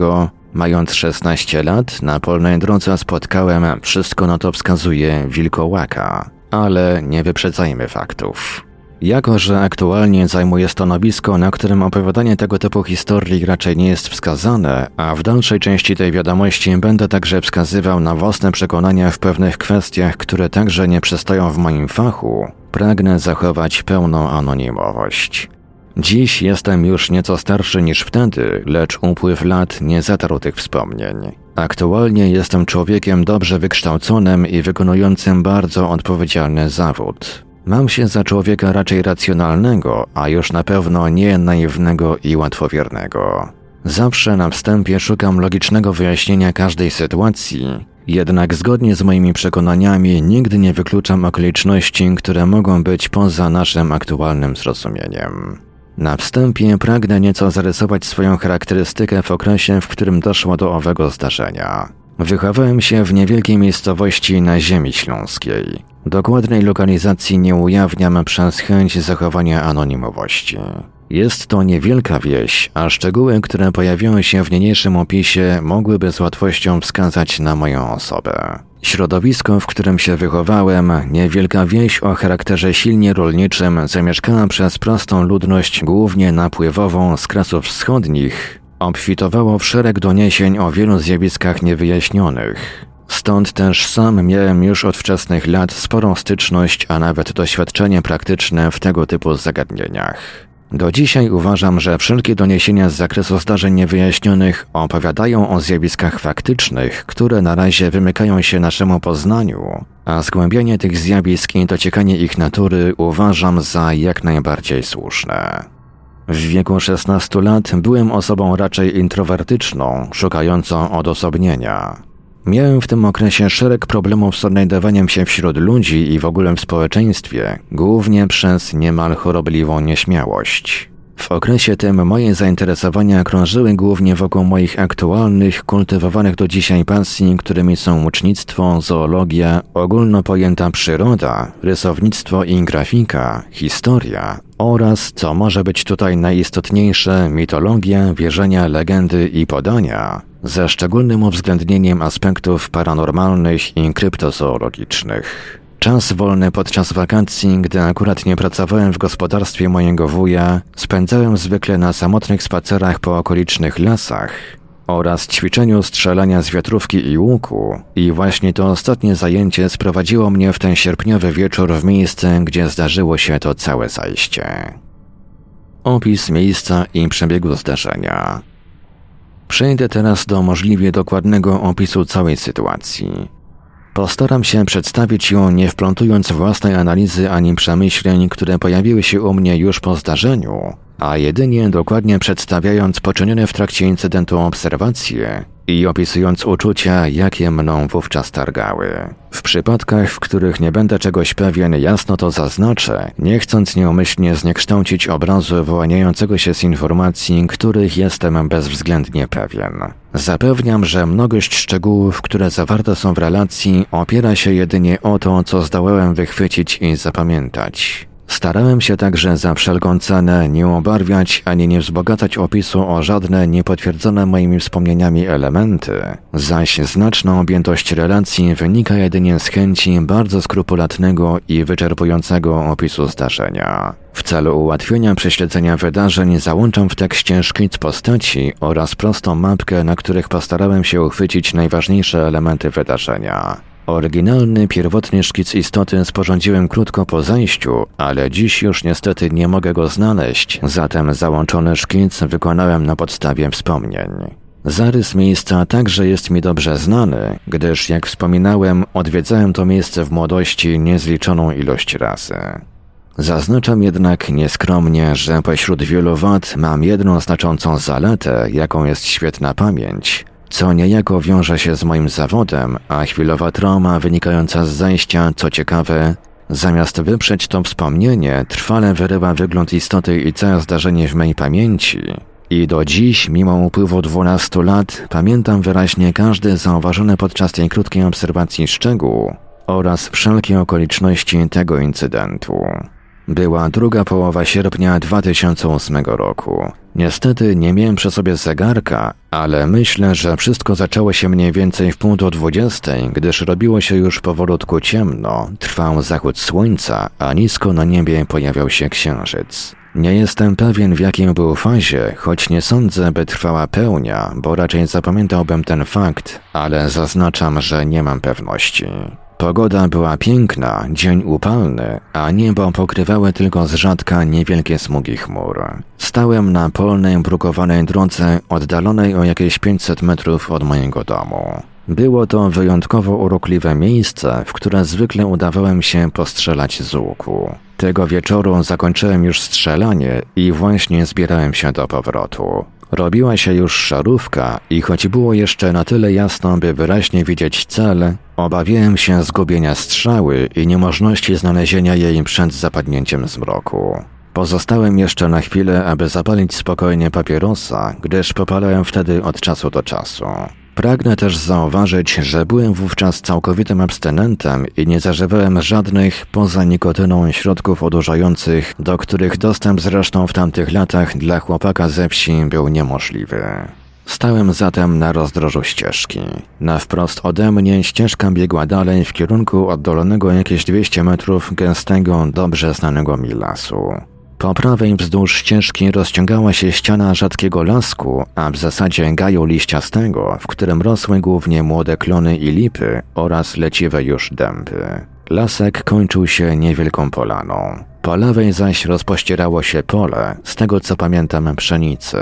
mając 16 lat, na polnej drodze spotkałem, wszystko na to wskazuje, wilkołaka. Ale nie wyprzedzajmy faktów. Jako, że aktualnie zajmuję stanowisko, na którym opowiadanie tego typu historii raczej nie jest wskazane, a w dalszej części tej wiadomości będę także wskazywał na własne przekonania w pewnych kwestiach, które także nie przystają w moim fachu, pragnę zachować pełną anonimowość. Dziś jestem już nieco starszy niż wtedy, lecz upływ lat nie zatarł tych wspomnień. Aktualnie jestem człowiekiem dobrze wykształconym i wykonującym bardzo odpowiedzialny zawód. Mam się za człowieka raczej racjonalnego, a już na pewno nie naiwnego i łatwowiernego. Zawsze na wstępie szukam logicznego wyjaśnienia każdej sytuacji, jednak zgodnie z moimi przekonaniami nigdy nie wykluczam okoliczności, które mogą być poza naszym aktualnym zrozumieniem. Na wstępie pragnę nieco zarysować swoją charakterystykę w okresie, w którym doszło do owego zdarzenia. Wychowałem się w niewielkiej miejscowości na ziemi śląskiej. Dokładnej lokalizacji nie ujawniam przez chęć zachowania anonimowości. Jest to niewielka wieś, a szczegóły, które pojawiają się w niniejszym opisie, mogłyby z łatwością wskazać na moją osobę. Środowisko, w którym się wychowałem, niewielka wieś o charakterze silnie rolniczym, zamieszkana przez prostą ludność, głównie napływową z krasów wschodnich, obfitowało w szereg doniesień o wielu zjawiskach niewyjaśnionych. Stąd też sam miałem już od wczesnych lat sporą styczność, a nawet doświadczenie praktyczne w tego typu zagadnieniach. Do dzisiaj uważam, że wszelkie doniesienia z zakresu zdarzeń niewyjaśnionych opowiadają o zjawiskach faktycznych, które na razie wymykają się naszemu poznaniu, a zgłębianie tych zjawisk i dociekanie ich natury uważam za jak najbardziej słuszne. W wieku 16 lat byłem osobą raczej introwertyczną, szukającą odosobnienia. Miałem w tym okresie szereg problemów z odnajdowaniem się wśród ludzi i w ogóle w społeczeństwie, głównie przez niemal chorobliwą nieśmiałość. W okresie tym moje zainteresowania krążyły głównie wokół moich aktualnych, kultywowanych do dzisiaj pasji, którymi są ucznictwo, zoologia, ogólno pojęta przyroda, rysownictwo i grafika, historia oraz, co może być tutaj najistotniejsze, mitologia, wierzenia, legendy i podania, ze szczególnym uwzględnieniem aspektów paranormalnych i kryptozoologicznych. Czas wolny podczas wakacji, gdy akurat nie pracowałem w gospodarstwie mojego wuja, spędzałem zwykle na samotnych spacerach po okolicznych lasach oraz ćwiczeniu strzelania z wiatrówki i łuku i właśnie to ostatnie zajęcie sprowadziło mnie w ten sierpniowy wieczór w miejsce, gdzie zdarzyło się to całe zajście. Opis miejsca i przebiegu zdarzenia. Przejdę teraz do możliwie dokładnego opisu całej sytuacji. Postaram się przedstawić ją nie wplątując własnej analizy ani przemyśleń, które pojawiły się u mnie już po zdarzeniu, a jedynie dokładnie przedstawiając poczynione w trakcie incydentu obserwacje i opisując uczucia, jakie mną wówczas targały. W przypadkach, w których nie będę czegoś pewien, jasno to zaznaczę, nie chcąc nieumyślnie zniekształcić obrazu wyłaniającego się z informacji, których jestem bezwzględnie pewien. Zapewniam, że mnogość szczegółów, które zawarte są w relacji, opiera się jedynie o to, co zdołałem wychwycić i zapamiętać. Starałem się także za wszelką cenę nie obarwiać ani nie wzbogacać opisu o żadne niepotwierdzone moimi wspomnieniami elementy, zaś znaczna objętość relacji wynika jedynie z chęci bardzo skrupulatnego i wyczerpującego opisu zdarzenia. W celu ułatwienia prześledzenia wydarzeń załączam w tekście szkic postaci oraz prostą mapkę, na których postarałem się uchwycić najważniejsze elementy wydarzenia. Oryginalny, pierwotny szkic istoty sporządziłem krótko po zajściu, ale dziś już niestety nie mogę go znaleźć, zatem załączony szkic wykonałem na podstawie wspomnień. Zarys miejsca także jest mi dobrze znany, gdyż jak wspominałem, odwiedzałem to miejsce w młodości niezliczoną ilość razy. Zaznaczam jednak nieskromnie, że pośród wielu wad mam jedną znaczącą zaletę, jaką jest świetna pamięć, co niejako wiąże się z moim zawodem, a chwilowa trauma wynikająca z zajścia, co ciekawe, zamiast wyprzeć to wspomnienie, trwale wyrywa wygląd istoty i całe zdarzenie w mej pamięci. I do dziś, mimo upływu 12 lat, pamiętam wyraźnie każdy zauważony podczas tej krótkiej obserwacji szczegół oraz wszelkie okoliczności tego incydentu. Była druga połowa sierpnia 2008 roku. Niestety nie miałem przy sobie zegarka, ale myślę, że wszystko zaczęło się mniej więcej w pół do dwudziestej, gdyż robiło się już powolutku ciemno, trwał zachód słońca, a nisko na niebie pojawiał się księżyc. Nie jestem pewien w jakim był fazie, choć nie sądzę, by trwała pełnia, bo raczej zapamiętałbym ten fakt, ale zaznaczam, że nie mam pewności. Pogoda była piękna, dzień upalny, a niebo pokrywały tylko z rzadka niewielkie smugi chmur. Stałem na polnej, brukowanej drodze, oddalonej o jakieś 500 metrów od mojego domu. Było to wyjątkowo urokliwe miejsce, w które zwykle udawałem się postrzelać z łuku. Tego wieczoru zakończyłem już strzelanie i właśnie zbierałem się do powrotu. Robiła się już szarówka i choć było jeszcze na tyle jasno, by wyraźnie widzieć cel, obawiałem się zgubienia strzały i niemożności znalezienia jej przed zapadnięciem zmroku. Pozostałem jeszcze na chwilę, aby zapalić spokojnie papierosa, gdyż popalałem wtedy od czasu do czasu. Pragnę też zauważyć, że byłem wówczas całkowitym abstynentem i nie zażywałem żadnych poza nikotyną środków odurzających, do których dostęp zresztą w tamtych latach dla chłopaka ze wsi był niemożliwy. Stałem zatem na rozdrożu ścieżki. Na wprost ode mnie ścieżka biegła dalej w kierunku oddalonego jakieś 200 metrów gęstego, dobrze znanego mi lasu. Po prawej wzdłuż ścieżki rozciągała się ściana rzadkiego lasku, a w zasadzie gaju liściastego, w którym rosły głównie młode klony i lipy oraz leciwe już dęby. Lasek kończył się niewielką polaną. Po lewej zaś rozpościerało się pole, z tego co pamiętam pszenicy.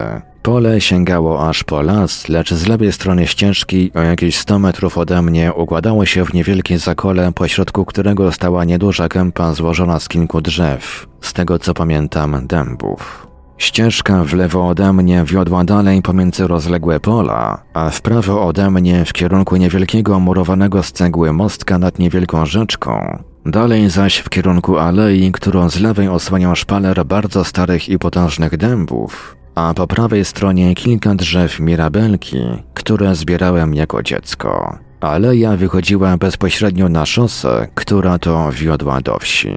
Pole sięgało aż po las, lecz z lewej strony ścieżki, o jakieś 100 metrów ode mnie, układało się w niewielkie zakole, pośrodku którego stała nieduża kępa złożona z kilku drzew, z tego co pamiętam dębów. Ścieżka w lewo ode mnie wiodła dalej pomiędzy rozległe pola, a w prawo ode mnie w kierunku niewielkiego murowanego z cegły mostka nad niewielką rzeczką. Dalej zaś w kierunku alei, którą z lewej osłaniał szpaler bardzo starych i potężnych dębów, a po prawej stronie kilka drzew mirabelki, które zbierałem jako dziecko. Aleja wychodziła bezpośrednio na szosę, która to wiodła do wsi.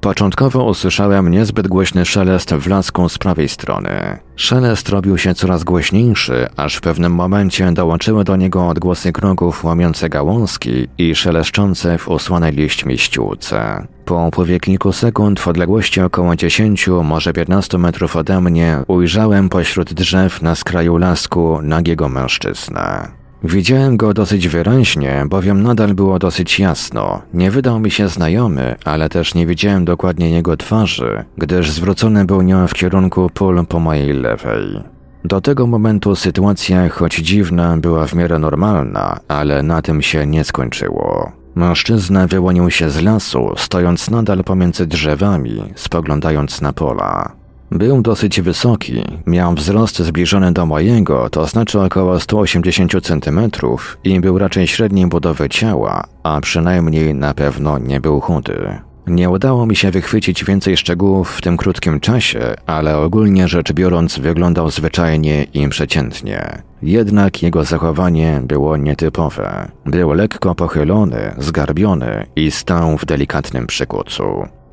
Początkowo usłyszałem niezbyt głośny szelest w lasku z prawej strony. Szelest robił się coraz głośniejszy, aż w pewnym momencie dołączyły do niego odgłosy kroków łamiące gałązki i szeleszczące w usłanej liśćmi ściółce. Po upływie kilku sekund w odległości około 10, może 15 metrów ode mnie ujrzałem pośród drzew na skraju lasku nagiego mężczyznę. Widziałem go dosyć wyraźnie, bowiem nadal było dosyć jasno. Nie wydał mi się znajomy, ale też nie widziałem dokładnie jego twarzy, gdyż zwrócony był nią w kierunku pól po mojej lewej. Do tego momentu sytuacja, choć dziwna, była w miarę normalna, ale na tym się nie skończyło. Mężczyzna wyłonił się z lasu, stojąc nadal pomiędzy drzewami, spoglądając na pola. Był dosyć wysoki, miał wzrost zbliżony do mojego, to znaczy około 180 cm i był raczej średniej budowy ciała, a przynajmniej na pewno nie był chudy. Nie udało mi się wychwycić więcej szczegółów w tym krótkim czasie, ale ogólnie rzecz biorąc wyglądał zwyczajnie i przeciętnie. Jednak jego zachowanie było nietypowe. Był lekko pochylony, zgarbiony i stał w delikatnym przykucu.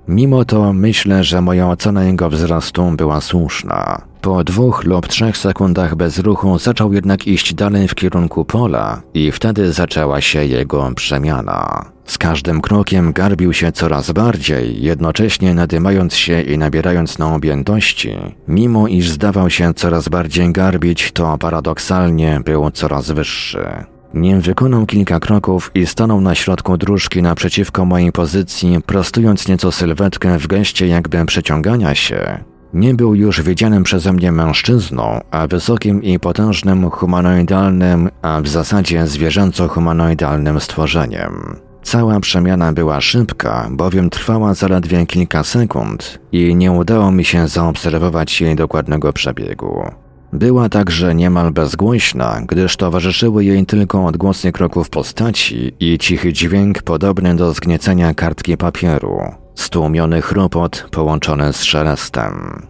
Mimo to myślę, że moja ocena jego wzrostu była słuszna. Po dwóch lub trzech sekundach bez ruchu zaczął jednak iść dalej w kierunku pola i wtedy zaczęła się jego przemiana. Z każdym krokiem garbił się coraz bardziej, jednocześnie nadymając się i nabierając na objętości. Mimo iż zdawał się coraz bardziej garbić, to paradoksalnie był coraz wyższy. Nim wykonał kilka kroków i stanął na środku dróżki naprzeciwko mojej pozycji, prostując nieco sylwetkę w geście jakby przeciągania się. Nie był już widzianym przeze mnie mężczyzną, a wysokim i potężnym humanoidalnym, a w zasadzie zwierzęco-humanoidalnym stworzeniem. Cała przemiana była szybka, bowiem trwała zaledwie kilka sekund i nie udało mi się zaobserwować jej dokładnego przebiegu. Była także niemal bezgłośna, gdyż towarzyszyły jej tylko odgłosy kroków postaci i cichy dźwięk podobny do zgniecenia kartki papieru, stłumiony chropot połączony z szelestem.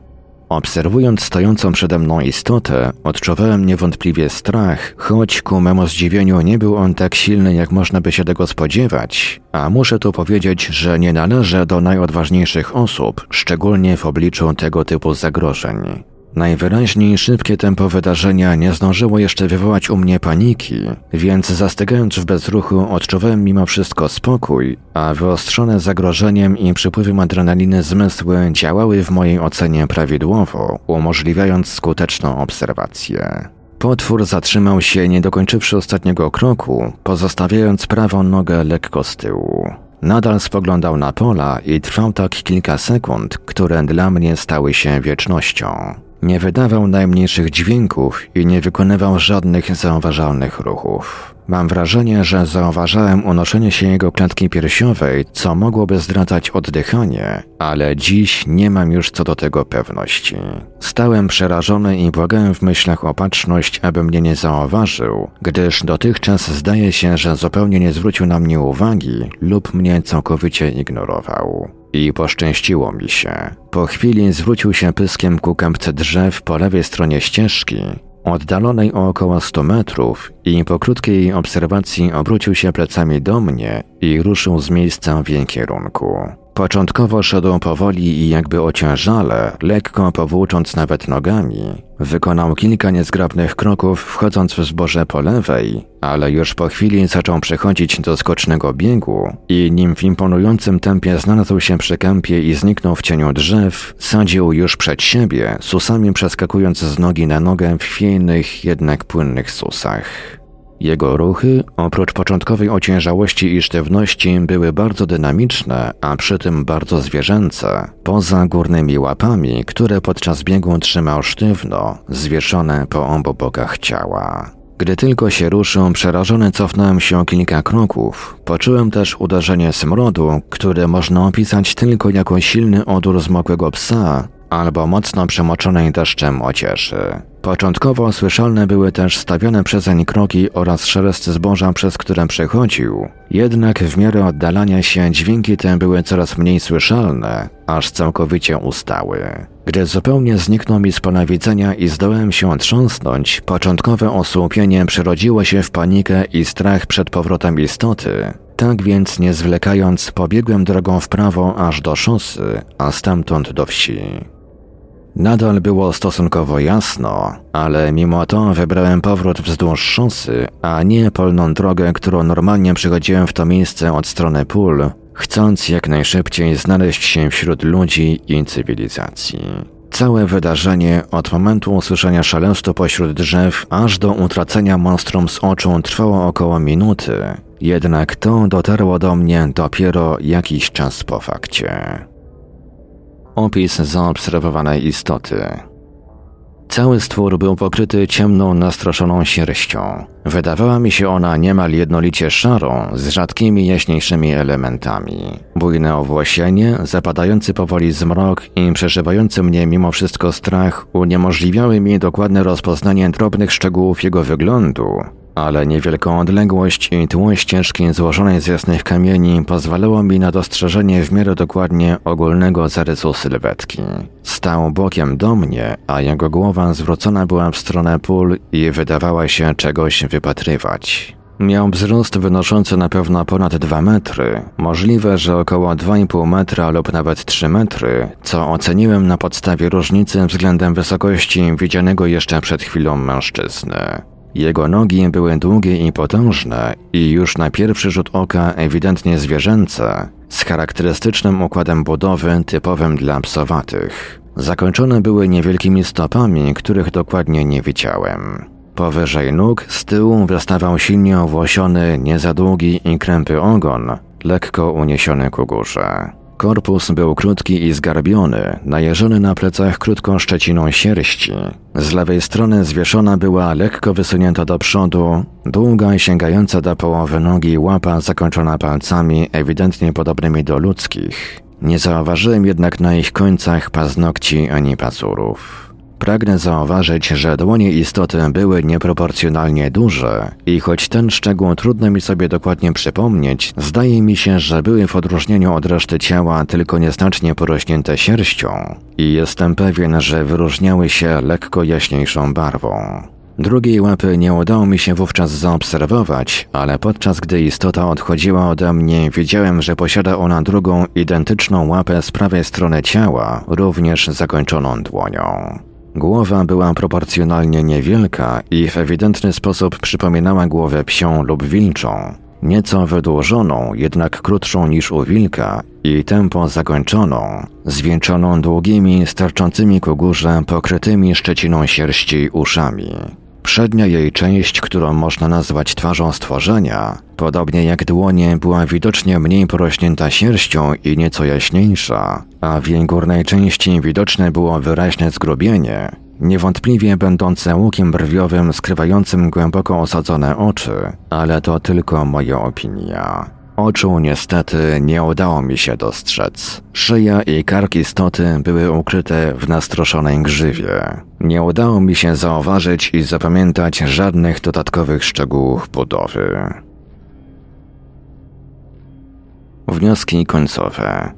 Obserwując stojącą przede mną istotę, odczuwałem niewątpliwie strach, choć ku memu zdziwieniu nie był on tak silny, jak można by się tego spodziewać, a muszę tu powiedzieć, że nie należę do najodważniejszych osób, szczególnie w obliczu tego typu zagrożeń. Najwyraźniej szybkie tempo wydarzenia nie zdążyło jeszcze wywołać u mnie paniki, więc zastygając w bezruchu odczuwałem mimo wszystko spokój, a wyostrzone zagrożeniem i przypływem adrenaliny zmysły działały w mojej ocenie prawidłowo, umożliwiając skuteczną obserwację. Potwór zatrzymał się, nie dokończywszy ostatniego kroku, pozostawiając prawą nogę lekko z tyłu. Nadal spoglądał na pola i trwał tak kilka sekund, które dla mnie stały się wiecznością. Nie wydawał najmniejszych dźwięków i nie wykonywał żadnych zauważalnych ruchów. Mam wrażenie, że zauważałem unoszenie się jego klatki piersiowej, co mogłoby zdradzać oddychanie, ale dziś nie mam już co do tego pewności. Stałem przerażony i błagałem w myślach opatrzność, aby mnie nie zauważył, gdyż dotychczas zdaje się, że zupełnie nie zwrócił na mnie uwagi lub mnie całkowicie ignorował. I poszczęściło mi się. Po chwili zwrócił się pyskiem ku kępce drzew po lewej stronie ścieżki, oddalonej o około 100 metrów i po krótkiej obserwacji obrócił się plecami do mnie i ruszył z miejsca w jej kierunku. Początkowo szedł powoli i jakby ociężale, lekko powłócząc nawet nogami. Wykonał kilka niezgrabnych kroków, wchodząc w zboże po lewej, ale już po chwili zaczął przechodzić do skocznego biegu i nim w imponującym tempie znalazł się przy kępie i zniknął w cieniu drzew, sadził już przed siebie, susami przeskakując z nogi na nogę w chwiejnych, jednak płynnych susach. Jego ruchy, oprócz początkowej ociężałości i sztywności, były bardzo dynamiczne, a przy tym bardzo zwierzęce, poza górnymi łapami, które podczas biegu trzymał sztywno, zwieszone po obu bokach ciała. Gdy tylko się ruszył, przerażony cofnąłem się o kilka kroków. Poczułem też uderzenie smrodu, które można opisać tylko jako silny odór zmokłego psa albo mocno przemoczonej deszczem ocieszy. Początkowo słyszalne były też stawione przezeń kroki oraz szelest zboża, przez które przechodził. Jednak w miarę oddalania się dźwięki te były coraz mniej słyszalne, aż całkowicie ustały. Gdy zupełnie zniknął mi z pola widzenia i zdołałem się otrząsnąć, początkowe osłupienie przerodziło się w panikę i strach przed powrotem istoty. Tak więc nie zwlekając, pobiegłem drogą w prawo aż do szosy, a stamtąd do wsi. Nadal było stosunkowo jasno, ale mimo to wybrałem powrót wzdłuż szosy, a nie polną drogę, którą normalnie przychodziłem w to miejsce od strony pól, chcąc jak najszybciej znaleźć się wśród ludzi i cywilizacji. Całe wydarzenie od momentu usłyszenia szalestu pośród drzew aż do utracenia monstrum z oczu trwało około minuty, jednak to dotarło do mnie dopiero jakiś czas po fakcie. Opis zaobserwowanej istoty. Cały stwór był pokryty ciemną, nastroszoną sierścią. Wydawała mi się ona niemal jednolicie szarą, z rzadkimi jaśniejszymi elementami. Bujne owłosienie, zapadający powoli zmrok i przeżywający mnie mimo wszystko strach uniemożliwiały mi dokładne rozpoznanie drobnych szczegółów jego wyglądu, ale niewielką odległość i tło ścieżki złożonej z jasnych kamieni pozwalało mi na dostrzeżenie w miarę dokładnie ogólnego zarysu sylwetki. Stał bokiem do mnie, a jego głowa zwrócona była w stronę pól i wydawała się czegoś wypatrywać. Miał wzrost wynoszący na pewno ponad 2 metry, możliwe, że około 2,5 metra lub nawet 3 metry, co oceniłem na podstawie różnicy względem wysokości widzianego jeszcze przed chwilą mężczyzny. Jego nogi były długie i potężne i już na pierwszy rzut oka ewidentnie zwierzęce, z charakterystycznym układem budowy typowym dla psowatych. Zakończone były niewielkimi stopami, których dokładnie nie widziałem. Powyżej nóg z tyłu wystawał silnie owłosiony, nie za długi i krępy ogon, lekko uniesiony ku górze. Korpus był krótki i zgarbiony, najeżony na plecach krótką szczeciną sierści. Z lewej strony zwieszona była lekko wysunięta do przodu, długa i sięgająca do połowy nogi łapa zakończona palcami ewidentnie podobnymi do ludzkich. Nie zauważyłem jednak na ich końcach paznokci ani pazurów. Pragnę zauważyć, że dłonie istoty były nieproporcjonalnie duże i choć ten szczegół trudno mi sobie dokładnie przypomnieć, zdaje mi się, że były w odróżnieniu od reszty ciała tylko nieznacznie porośnięte sierścią i jestem pewien, że wyróżniały się lekko jaśniejszą barwą. Drugiej łapy nie udało mi się wówczas zaobserwować, ale podczas gdy istota odchodziła ode mnie, wiedziałem, że posiada ona drugą, identyczną łapę z prawej strony ciała, również zakończoną dłonią. Głowa była proporcjonalnie niewielka i w ewidentny sposób przypominała głowę psią lub wilczą. Nieco wydłużoną, jednak krótszą niż u wilka i tempo zakończoną, zwieńczoną długimi, starczącymi ku górze, pokrytymi szczeciną sierści uszami. Przednia jej część, którą można nazwać twarzą stworzenia, podobnie jak dłonie, była widocznie mniej porośnięta sierścią i nieco jaśniejsza, a w jej górnej części widoczne było wyraźne zgrubienie, niewątpliwie będące łukiem brwiowym skrywającym głęboko osadzone oczy, ale to tylko moja opinia. Oczu niestety nie udało mi się dostrzec. Szyja i kark istoty były ukryte w nastroszonej grzywie. Nie udało mi się zauważyć i zapamiętać żadnych dodatkowych szczegółów budowy. Wnioski końcowe.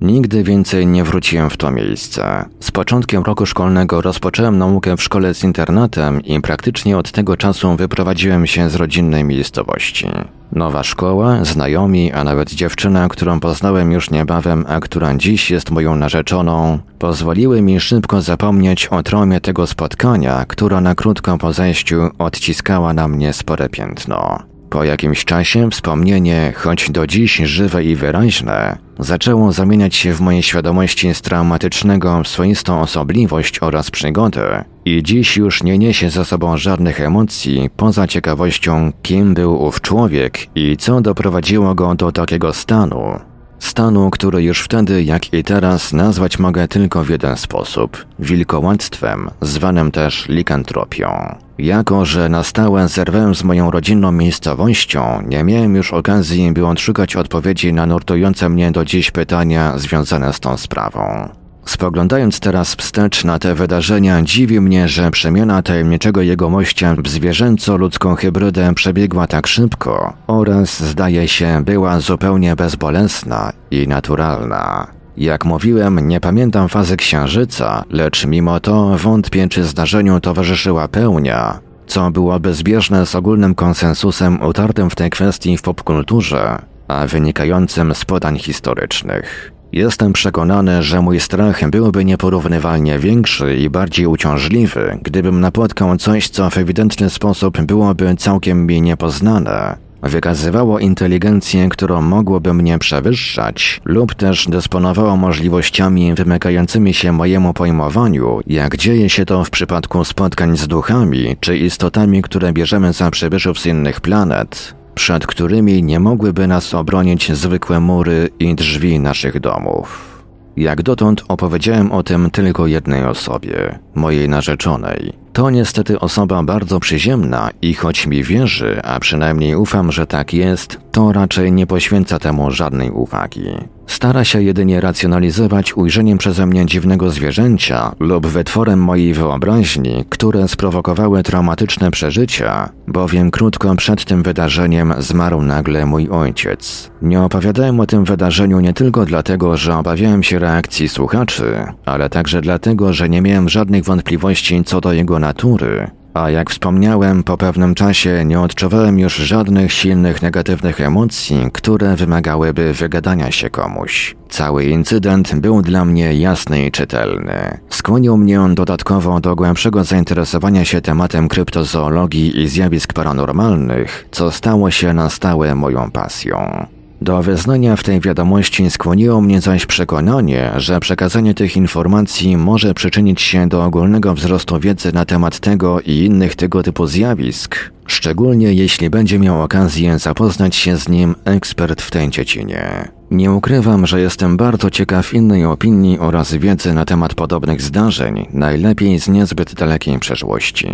Nigdy więcej nie wróciłem w to miejsce. Z początkiem roku szkolnego rozpocząłem naukę w szkole z internatem i praktycznie od tego czasu wyprowadziłem się z rodzinnej miejscowości. Nowa szkoła, znajomi, a nawet dziewczyna, którą poznałem już niebawem, a która dziś jest moją narzeczoną, pozwoliły mi szybko zapomnieć o traumie tego spotkania, która na krótko po zejściu odciskała na mnie spore piętno. Po jakimś czasie wspomnienie, choć do dziś żywe i wyraźne, zaczęło zamieniać się w mojej świadomości z traumatycznego w swoistą osobliwość oraz przygodę i dziś już nie niesie za sobą żadnych emocji poza ciekawością, kim był ów człowiek i co doprowadziło go do takiego stanu. Stanu, który już wtedy, jak i teraz, nazwać mogę tylko w jeden sposób wilkołactwem, zwanym też likantropią. Jako, że na stałe zerwałem z moją rodzinną miejscowością, nie miałem już okazji, by odszukać odpowiedzi na nurtujące mnie do dziś pytania związane z tą sprawą. Spoglądając teraz wstecz na te wydarzenia, dziwi mnie, że przemiana tajemniczego jegomościa w zwierzęco-ludzką hybrydę przebiegła tak szybko oraz, zdaje się, była zupełnie bezbolesna i naturalna. Jak mówiłem, nie pamiętam fazy księżyca, lecz mimo to wątpię, czy zdarzeniu towarzyszyła pełnia, co byłoby zbieżne z ogólnym konsensusem utartym w tej kwestii w popkulturze, a wynikającym z podań historycznych. Jestem przekonany, że mój strach byłby nieporównywalnie większy i bardziej uciążliwy, gdybym napotkał coś, co w ewidentny sposób byłoby całkiem mi niepoznane, wykazywało inteligencję, którą mogłoby mnie przewyższać, lub też dysponowało możliwościami wymykającymi się mojemu pojmowaniu, jak dzieje się to w przypadku spotkań z duchami czy istotami, które bierzemy za przybyszów z innych planet, przed którymi nie mogłyby nas obronić zwykłe mury i drzwi naszych domów. Jak dotąd opowiedziałem o tym tylko jednej osobie, mojej narzeczonej. To niestety osoba bardzo przyziemna i choć mi wierzy, a przynajmniej ufam, że tak jest, to raczej nie poświęca temu żadnej uwagi. Stara się jedynie racjonalizować ujrzeniem przeze mnie dziwnego zwierzęcia lub wytworem mojej wyobraźni, które sprowokowały traumatyczne przeżycia, bowiem krótko przed tym wydarzeniem zmarł nagle mój ojciec. Nie opowiadałem o tym wydarzeniu nie tylko dlatego, że obawiałem się reakcji słuchaczy, ale także dlatego, że nie miałem żadnych wątpliwości co do jego natury, a jak wspomniałem, po pewnym czasie nie odczuwałem już żadnych silnych negatywnych emocji, które wymagałyby wygadania się komuś. Cały incydent był dla mnie jasny i czytelny. Skłonił mnie on dodatkowo do głębszego zainteresowania się tematem kryptozoologii i zjawisk paranormalnych, co stało się na stałe moją pasją. Do wyznania w tej wiadomości skłoniło mnie zaś przekonanie, że przekazanie tych informacji może przyczynić się do ogólnego wzrostu wiedzy na temat tego i innych tego typu zjawisk, szczególnie jeśli będzie miał okazję zapoznać się z nim ekspert w tej dziedzinie. Nie ukrywam, że jestem bardzo ciekaw innej opinii oraz wiedzy na temat podobnych zdarzeń, najlepiej z niezbyt dalekiej przeszłości.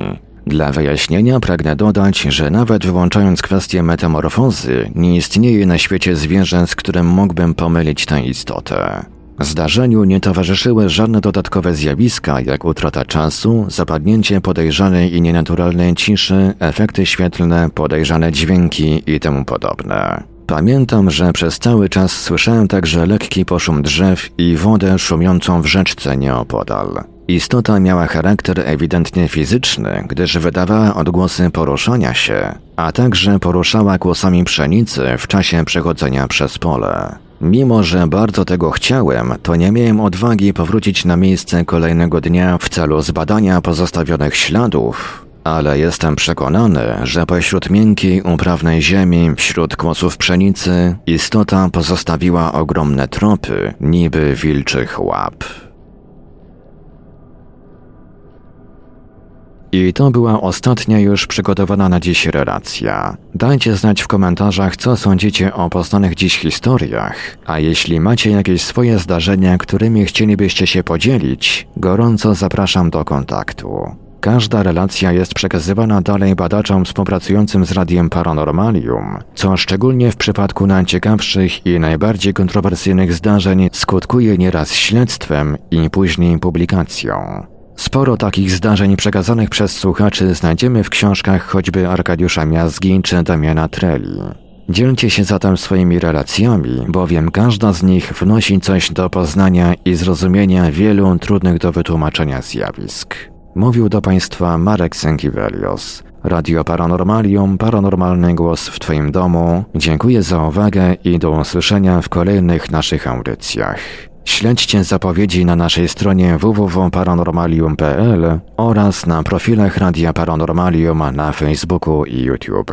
Dla wyjaśnienia pragnę dodać, że nawet wyłączając kwestię metamorfozy, nie istnieje na świecie zwierzę, z którym mógłbym pomylić tę istotę. Zdarzeniu nie towarzyszyły żadne dodatkowe zjawiska, jak utrata czasu, zapadnięcie podejrzanej i nienaturalnej ciszy, efekty świetlne, podejrzane dźwięki i temu podobne. Pamiętam, że przez cały czas słyszałem także lekki poszum drzew i wodę szumiącą w rzeczce nieopodal. Istota miała charakter ewidentnie fizyczny, gdyż wydawała odgłosy poruszania się, a także poruszała głosami pszenicy w czasie przechodzenia przez pole. Mimo, że bardzo tego chciałem, to nie miałem odwagi powrócić na miejsce kolejnego dnia w celu zbadania pozostawionych śladów, ale jestem przekonany, że pośród miękkiej, uprawnej ziemi, wśród głosów pszenicy, istota pozostawiła ogromne tropy, niby wilczych łap. I to była ostatnia już przygotowana na dziś relacja. Dajcie znać w komentarzach, co sądzicie o poznanych dziś historiach, a jeśli macie jakieś swoje zdarzenia, którymi chcielibyście się podzielić, gorąco zapraszam do kontaktu. Każda relacja jest przekazywana dalej badaczom współpracującym z Radiem Paranormalium, co szczególnie w przypadku najciekawszych i najbardziej kontrowersyjnych zdarzeń skutkuje nieraz śledztwem i później publikacją. Sporo takich zdarzeń przekazanych przez słuchaczy znajdziemy w książkach choćby Arkadiusza Miazgi czy Damiana Treli. Dzielcie się zatem swoimi relacjami, bowiem każda z nich wnosi coś do poznania i zrozumienia wielu trudnych do wytłumaczenia zjawisk. Mówił do Państwa Marek Sękiewelios. Radio Paranormalium, paranormalny głos w Twoim domu. Dziękuję za uwagę i do usłyszenia w kolejnych naszych audycjach. Śledźcie zapowiedzi na naszej stronie www.paranormalium.pl oraz na profilach Radia Paranormalium na Facebooku i YouTube.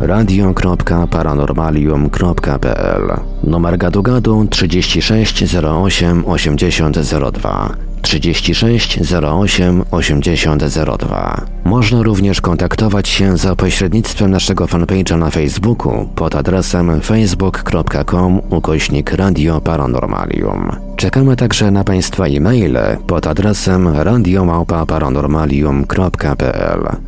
radio.paranormalium.pl Numer gadu gadu 36 08 8002 36 08 8002 Można również kontaktować się za pośrednictwem naszego fanpage'a na Facebooku pod adresem facebook.com ukośnik Radio Paranormalium. Czekamy także na Państwa e-maile pod adresem radiomałpa-paranormalium.pl